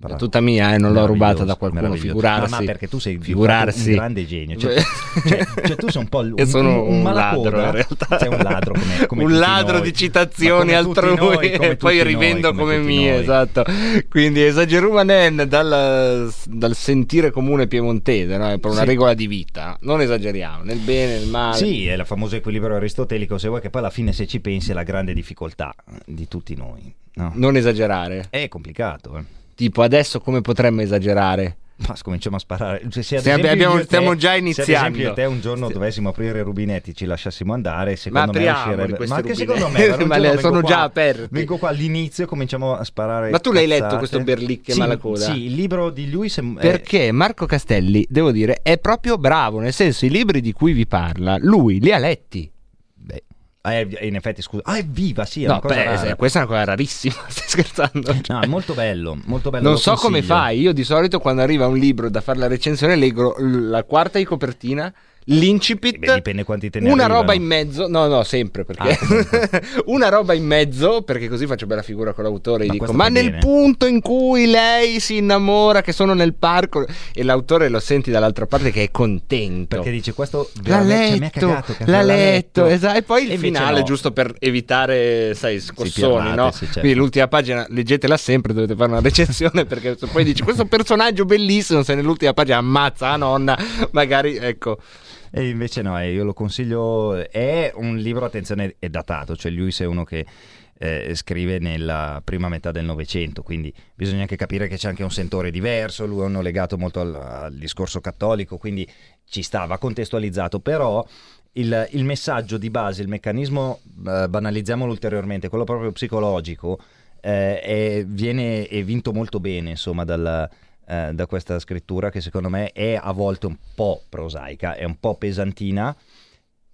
[SPEAKER 2] È tutta mia, eh, non l'ho rubata da qualcuno, figurarsi.
[SPEAKER 35] Ma, ma perché tu sei
[SPEAKER 2] figurarsi.
[SPEAKER 35] un grande genio. Cioè, cioè- cioè tu sei un po'
[SPEAKER 2] Io
[SPEAKER 35] un,
[SPEAKER 2] sono
[SPEAKER 35] un, un malacoda.
[SPEAKER 2] ladro in realtà.
[SPEAKER 35] Sei un ladro come, come
[SPEAKER 2] un ladro
[SPEAKER 35] noi.
[SPEAKER 2] di citazioni
[SPEAKER 35] come
[SPEAKER 2] altrui
[SPEAKER 35] noi, come
[SPEAKER 2] e poi rivendo
[SPEAKER 35] noi,
[SPEAKER 2] come,
[SPEAKER 35] tutti
[SPEAKER 2] mie,
[SPEAKER 35] noi.
[SPEAKER 2] esatto. Quindi esagerumanen dal, dal sentire comune piemontese, no? è proprio una
[SPEAKER 35] Sì.
[SPEAKER 2] regola di vita. Non esageriamo, nel bene, nel male.
[SPEAKER 35] Sì, è il famoso equilibrio aristotelico, se vuoi che poi alla fine se ci pensi è la grande difficoltà di tutti noi. no?
[SPEAKER 2] Non esagerare.
[SPEAKER 35] È complicato, eh.
[SPEAKER 2] Tipo adesso come potremmo esagerare?
[SPEAKER 35] Ma cominciamo a sparare. Cioè, se
[SPEAKER 2] Stiamo-
[SPEAKER 35] esempio
[SPEAKER 2] abbiamo-
[SPEAKER 35] te-
[SPEAKER 2] stiamo già
[SPEAKER 35] Se ad
[SPEAKER 2] iniziando.
[SPEAKER 35] esempio io te un giorno dovessimo aprire i rubinetti, ci lasciassimo andare, secondo me uscirebbe. Ma anche secondo me,
[SPEAKER 2] Ma le- sono
[SPEAKER 35] vengo
[SPEAKER 2] già
[SPEAKER 35] qua-
[SPEAKER 2] aperti.
[SPEAKER 35] Vengo qua all'inizio e cominciamo a sparare.
[SPEAKER 2] Ma tu l'hai letto
[SPEAKER 35] cazzate.
[SPEAKER 2] questo Berlicche
[SPEAKER 35] sì,
[SPEAKER 2] Malacoda?
[SPEAKER 35] Sì, il libro di è, è-
[SPEAKER 2] Perché Marco Castelli, devo dire, è proprio bravo, nel senso i libri di cui vi parla, lui li ha letti.
[SPEAKER 35] Ah, è- in effetti, scusa. Ah, è viva, sì, è
[SPEAKER 2] No, beh, questa è una cosa rarissima, stai scherzando?
[SPEAKER 35] No, è molto bello, molto bello.
[SPEAKER 2] non so come
[SPEAKER 35] consiglio.
[SPEAKER 2] fai, io di solito quando arriva un libro da fare la recensione leggo la quarta di copertina, l'incipit,
[SPEAKER 35] Beh, dipende quanti te ne
[SPEAKER 2] una
[SPEAKER 35] arrivano.
[SPEAKER 2] roba in mezzo, no no sempre perché una roba in mezzo perché così faccio bella figura con l'autore e
[SPEAKER 35] Ma
[SPEAKER 2] dico
[SPEAKER 35] questo
[SPEAKER 2] ma nel
[SPEAKER 35] bene."
[SPEAKER 2] punto in cui lei si innamora che sono nel parco e l'autore lo senti dall'altra parte che è contento
[SPEAKER 35] Perché dice questo
[SPEAKER 2] L'ha
[SPEAKER 35] cioè,
[SPEAKER 2] letto,
[SPEAKER 35] cagato, cazzo,
[SPEAKER 2] l'ha letto, esatto. E poi il
[SPEAKER 35] E
[SPEAKER 2] finale,
[SPEAKER 35] no.
[SPEAKER 2] giusto per evitare, sai, scossoni, no?
[SPEAKER 35] sì, certo.
[SPEAKER 2] Quindi l'ultima pagina, leggetela sempre, dovete fare una recensione perché poi dici questo personaggio bellissimo, se nell'ultima pagina ammazza la nonna, magari, ecco.
[SPEAKER 35] E invece no, eh, io lo consiglio. È un libro, attenzione, è datato, cioè Lewis è uno che eh, scrive nella prima metà del Novecento, quindi bisogna anche capire che c'è anche un sentore diverso, lui è uno legato molto al, al discorso cattolico, quindi ci stava contestualizzato, però il, il messaggio di base, il meccanismo, eh, banalizziamolo ulteriormente, quello proprio psicologico, eh, è- viene è vinto molto bene, insomma, dalla- eh, da questa scrittura che secondo me è a volte un po' prosaica, è un po' pesantina,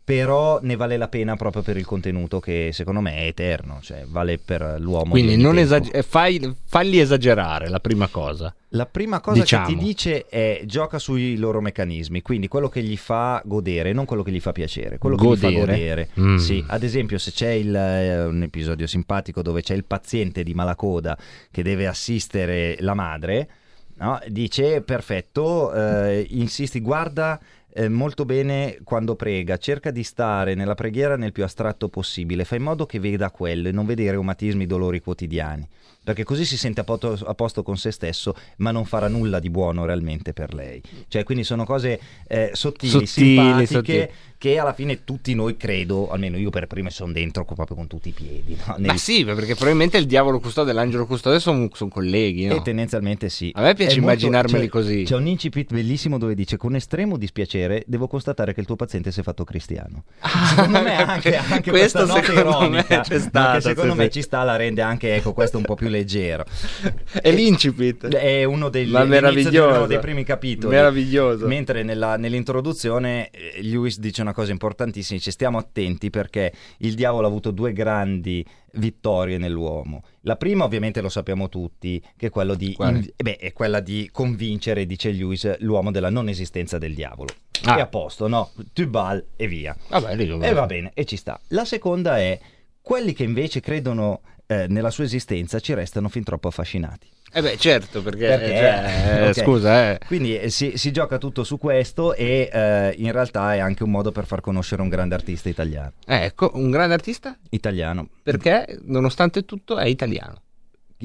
[SPEAKER 35] però ne vale la pena proprio per il contenuto che secondo me è eterno, cioè vale per l'uomo.
[SPEAKER 2] Quindi non
[SPEAKER 35] tempo.
[SPEAKER 2] esag- eh, fai- falli esagerare la prima cosa.
[SPEAKER 35] La prima cosa
[SPEAKER 2] Diciamo.
[SPEAKER 35] che ti dice è gioca sui loro meccanismi, quindi quello che gli fa godere, non quello che gli fa piacere, quello che gli fa
[SPEAKER 2] Godere?
[SPEAKER 35] godere.
[SPEAKER 2] Mm.
[SPEAKER 35] Sì, ad esempio se c'è il, eh, un episodio simpatico dove c'è il paziente di malacoda che deve assistere la madre, no? dice perfetto, eh, insisti, guarda eh, molto bene quando prega, cerca di stare nella preghiera nel più astratto possibile, fai in modo che veda quello e non vede i reumatismi, i dolori quotidiani, perché così si sente a poto- a posto con se stesso, ma non farà nulla di buono realmente per lei. Cioè, quindi sono cose eh, sottili,
[SPEAKER 2] Sottili,
[SPEAKER 35] simpatiche,
[SPEAKER 2] sottili.
[SPEAKER 35] che alla fine tutti noi credo, almeno io per primo sono dentro proprio con tutti i piedi. no?
[SPEAKER 2] Ma
[SPEAKER 35] Nel-
[SPEAKER 2] sì, perché probabilmente il diavolo custode e l'angelo custode sono, sono colleghi. no?
[SPEAKER 35] E tendenzialmente sì.
[SPEAKER 2] A me piace
[SPEAKER 35] È molto-
[SPEAKER 2] immaginarmeli
[SPEAKER 35] c'è-
[SPEAKER 2] così.
[SPEAKER 35] C'è un incipit bellissimo dove dice: Con estremo dispiacere, devo constatare che il tuo paziente si è fatto cristiano. secondo me anche, anche questa
[SPEAKER 2] Ah, Questo
[SPEAKER 35] nota
[SPEAKER 2] secondo me
[SPEAKER 35] ironica,
[SPEAKER 2] c'è stata,
[SPEAKER 35] che secondo
[SPEAKER 2] sì,
[SPEAKER 35] me
[SPEAKER 2] sì.
[SPEAKER 35] ci sta, la rende anche ecco, questo un po' più leggero.
[SPEAKER 2] È l'incipit.
[SPEAKER 35] È uno
[SPEAKER 2] meraviglioso.
[SPEAKER 35] uno dei primi capitoli.
[SPEAKER 2] Meraviglioso.
[SPEAKER 35] Mentre nella- nell'introduzione eh, Lewis dice una cosa importantissima, dice stiamo attenti perché il diavolo ha avuto due grandi vittorie nell'uomo. La prima ovviamente lo sappiamo tutti, che è, quello di
[SPEAKER 2] Quale?
[SPEAKER 35] in- eh beh, è quella di convincere, dice Lewis, l'uomo della non esistenza del diavolo.
[SPEAKER 2] Ah.
[SPEAKER 35] È a posto, no? Tubal e via.
[SPEAKER 2] Vabbè, lì
[SPEAKER 35] E va bene, e ci sta. La seconda è quelli che invece credono eh, nella sua esistenza ci restano fin troppo affascinati.
[SPEAKER 2] Eh beh, certo, perché,
[SPEAKER 35] Perché?
[SPEAKER 2] cioè, eh,
[SPEAKER 35] Ok.
[SPEAKER 2] scusa, eh.
[SPEAKER 35] Quindi eh, si, si gioca tutto su questo e eh, in realtà è anche un modo per far conoscere un grande artista italiano.
[SPEAKER 2] Eh, Ecco, un grande artista
[SPEAKER 35] Italiano.
[SPEAKER 2] perché nonostante tutto è italiano.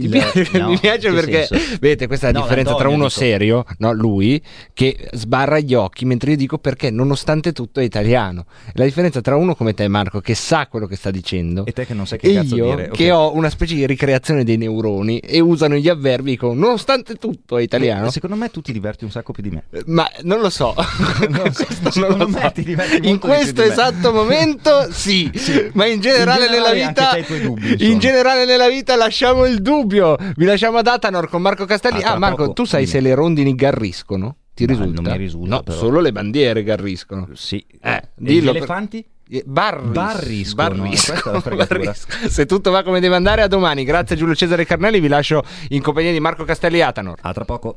[SPEAKER 35] Il-
[SPEAKER 2] piace?
[SPEAKER 35] no,
[SPEAKER 2] Mi piace perché,
[SPEAKER 35] senso?
[SPEAKER 2] vedete, questa è la
[SPEAKER 35] No,
[SPEAKER 2] differenza tra uno
[SPEAKER 35] dico.
[SPEAKER 2] serio, no, lui, che sbarra gli occhi, mentre io dico perché nonostante tutto è italiano. La differenza tra uno come te, Marco, che sa quello che sta dicendo,
[SPEAKER 35] E te che non sai che
[SPEAKER 2] e
[SPEAKER 35] cazzo
[SPEAKER 2] io
[SPEAKER 35] dire.
[SPEAKER 2] che ho una specie di ricreazione dei neuroni e usano gli avverbi con nonostante tutto è italiano.
[SPEAKER 35] Eh, Secondo me tu ti diverti un sacco più di me.
[SPEAKER 2] Ma non lo so, non lo so.
[SPEAKER 35] ti diverti molto
[SPEAKER 2] in questo esatto momento sì, ma in generale,
[SPEAKER 35] In generale
[SPEAKER 2] nella vita in generale nella vita lasciamo il dubbio vi lasciamo ad Atanor con Marco Castelli
[SPEAKER 35] Ah,
[SPEAKER 2] ah Marco
[SPEAKER 35] poco,
[SPEAKER 2] tu sai
[SPEAKER 35] dimmi.
[SPEAKER 2] se le rondini garriscono? ti
[SPEAKER 35] No,
[SPEAKER 2] risulta?
[SPEAKER 35] non mi risulta,
[SPEAKER 2] no
[SPEAKER 35] però.
[SPEAKER 2] solo le bandiere garriscono
[SPEAKER 35] Sì.
[SPEAKER 2] eh,
[SPEAKER 35] gli elefanti?
[SPEAKER 2] Eh, Barris,
[SPEAKER 35] la fregatura.
[SPEAKER 2] barriscono. Se tutto va come deve andare, a domani. Grazie Giulio Cesare Carnelli. Vi lascio in compagnia di Marco Castelli Atanor.
[SPEAKER 35] A tra poco.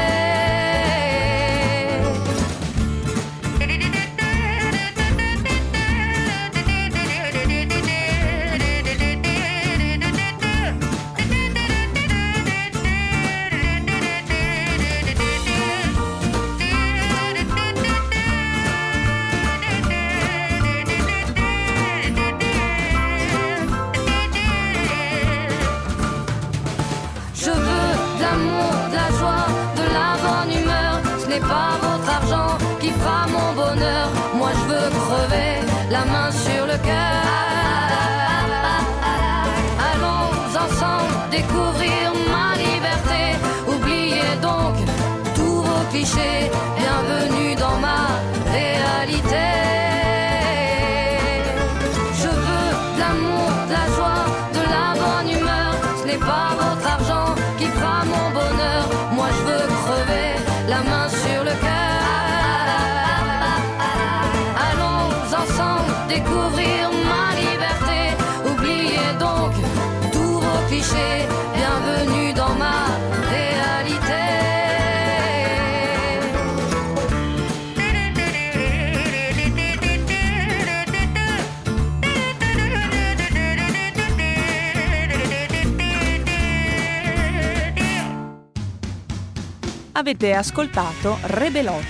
[SPEAKER 36] Clichés. Bienvenue dans ma.
[SPEAKER 1] Avete ascoltato Rebelot,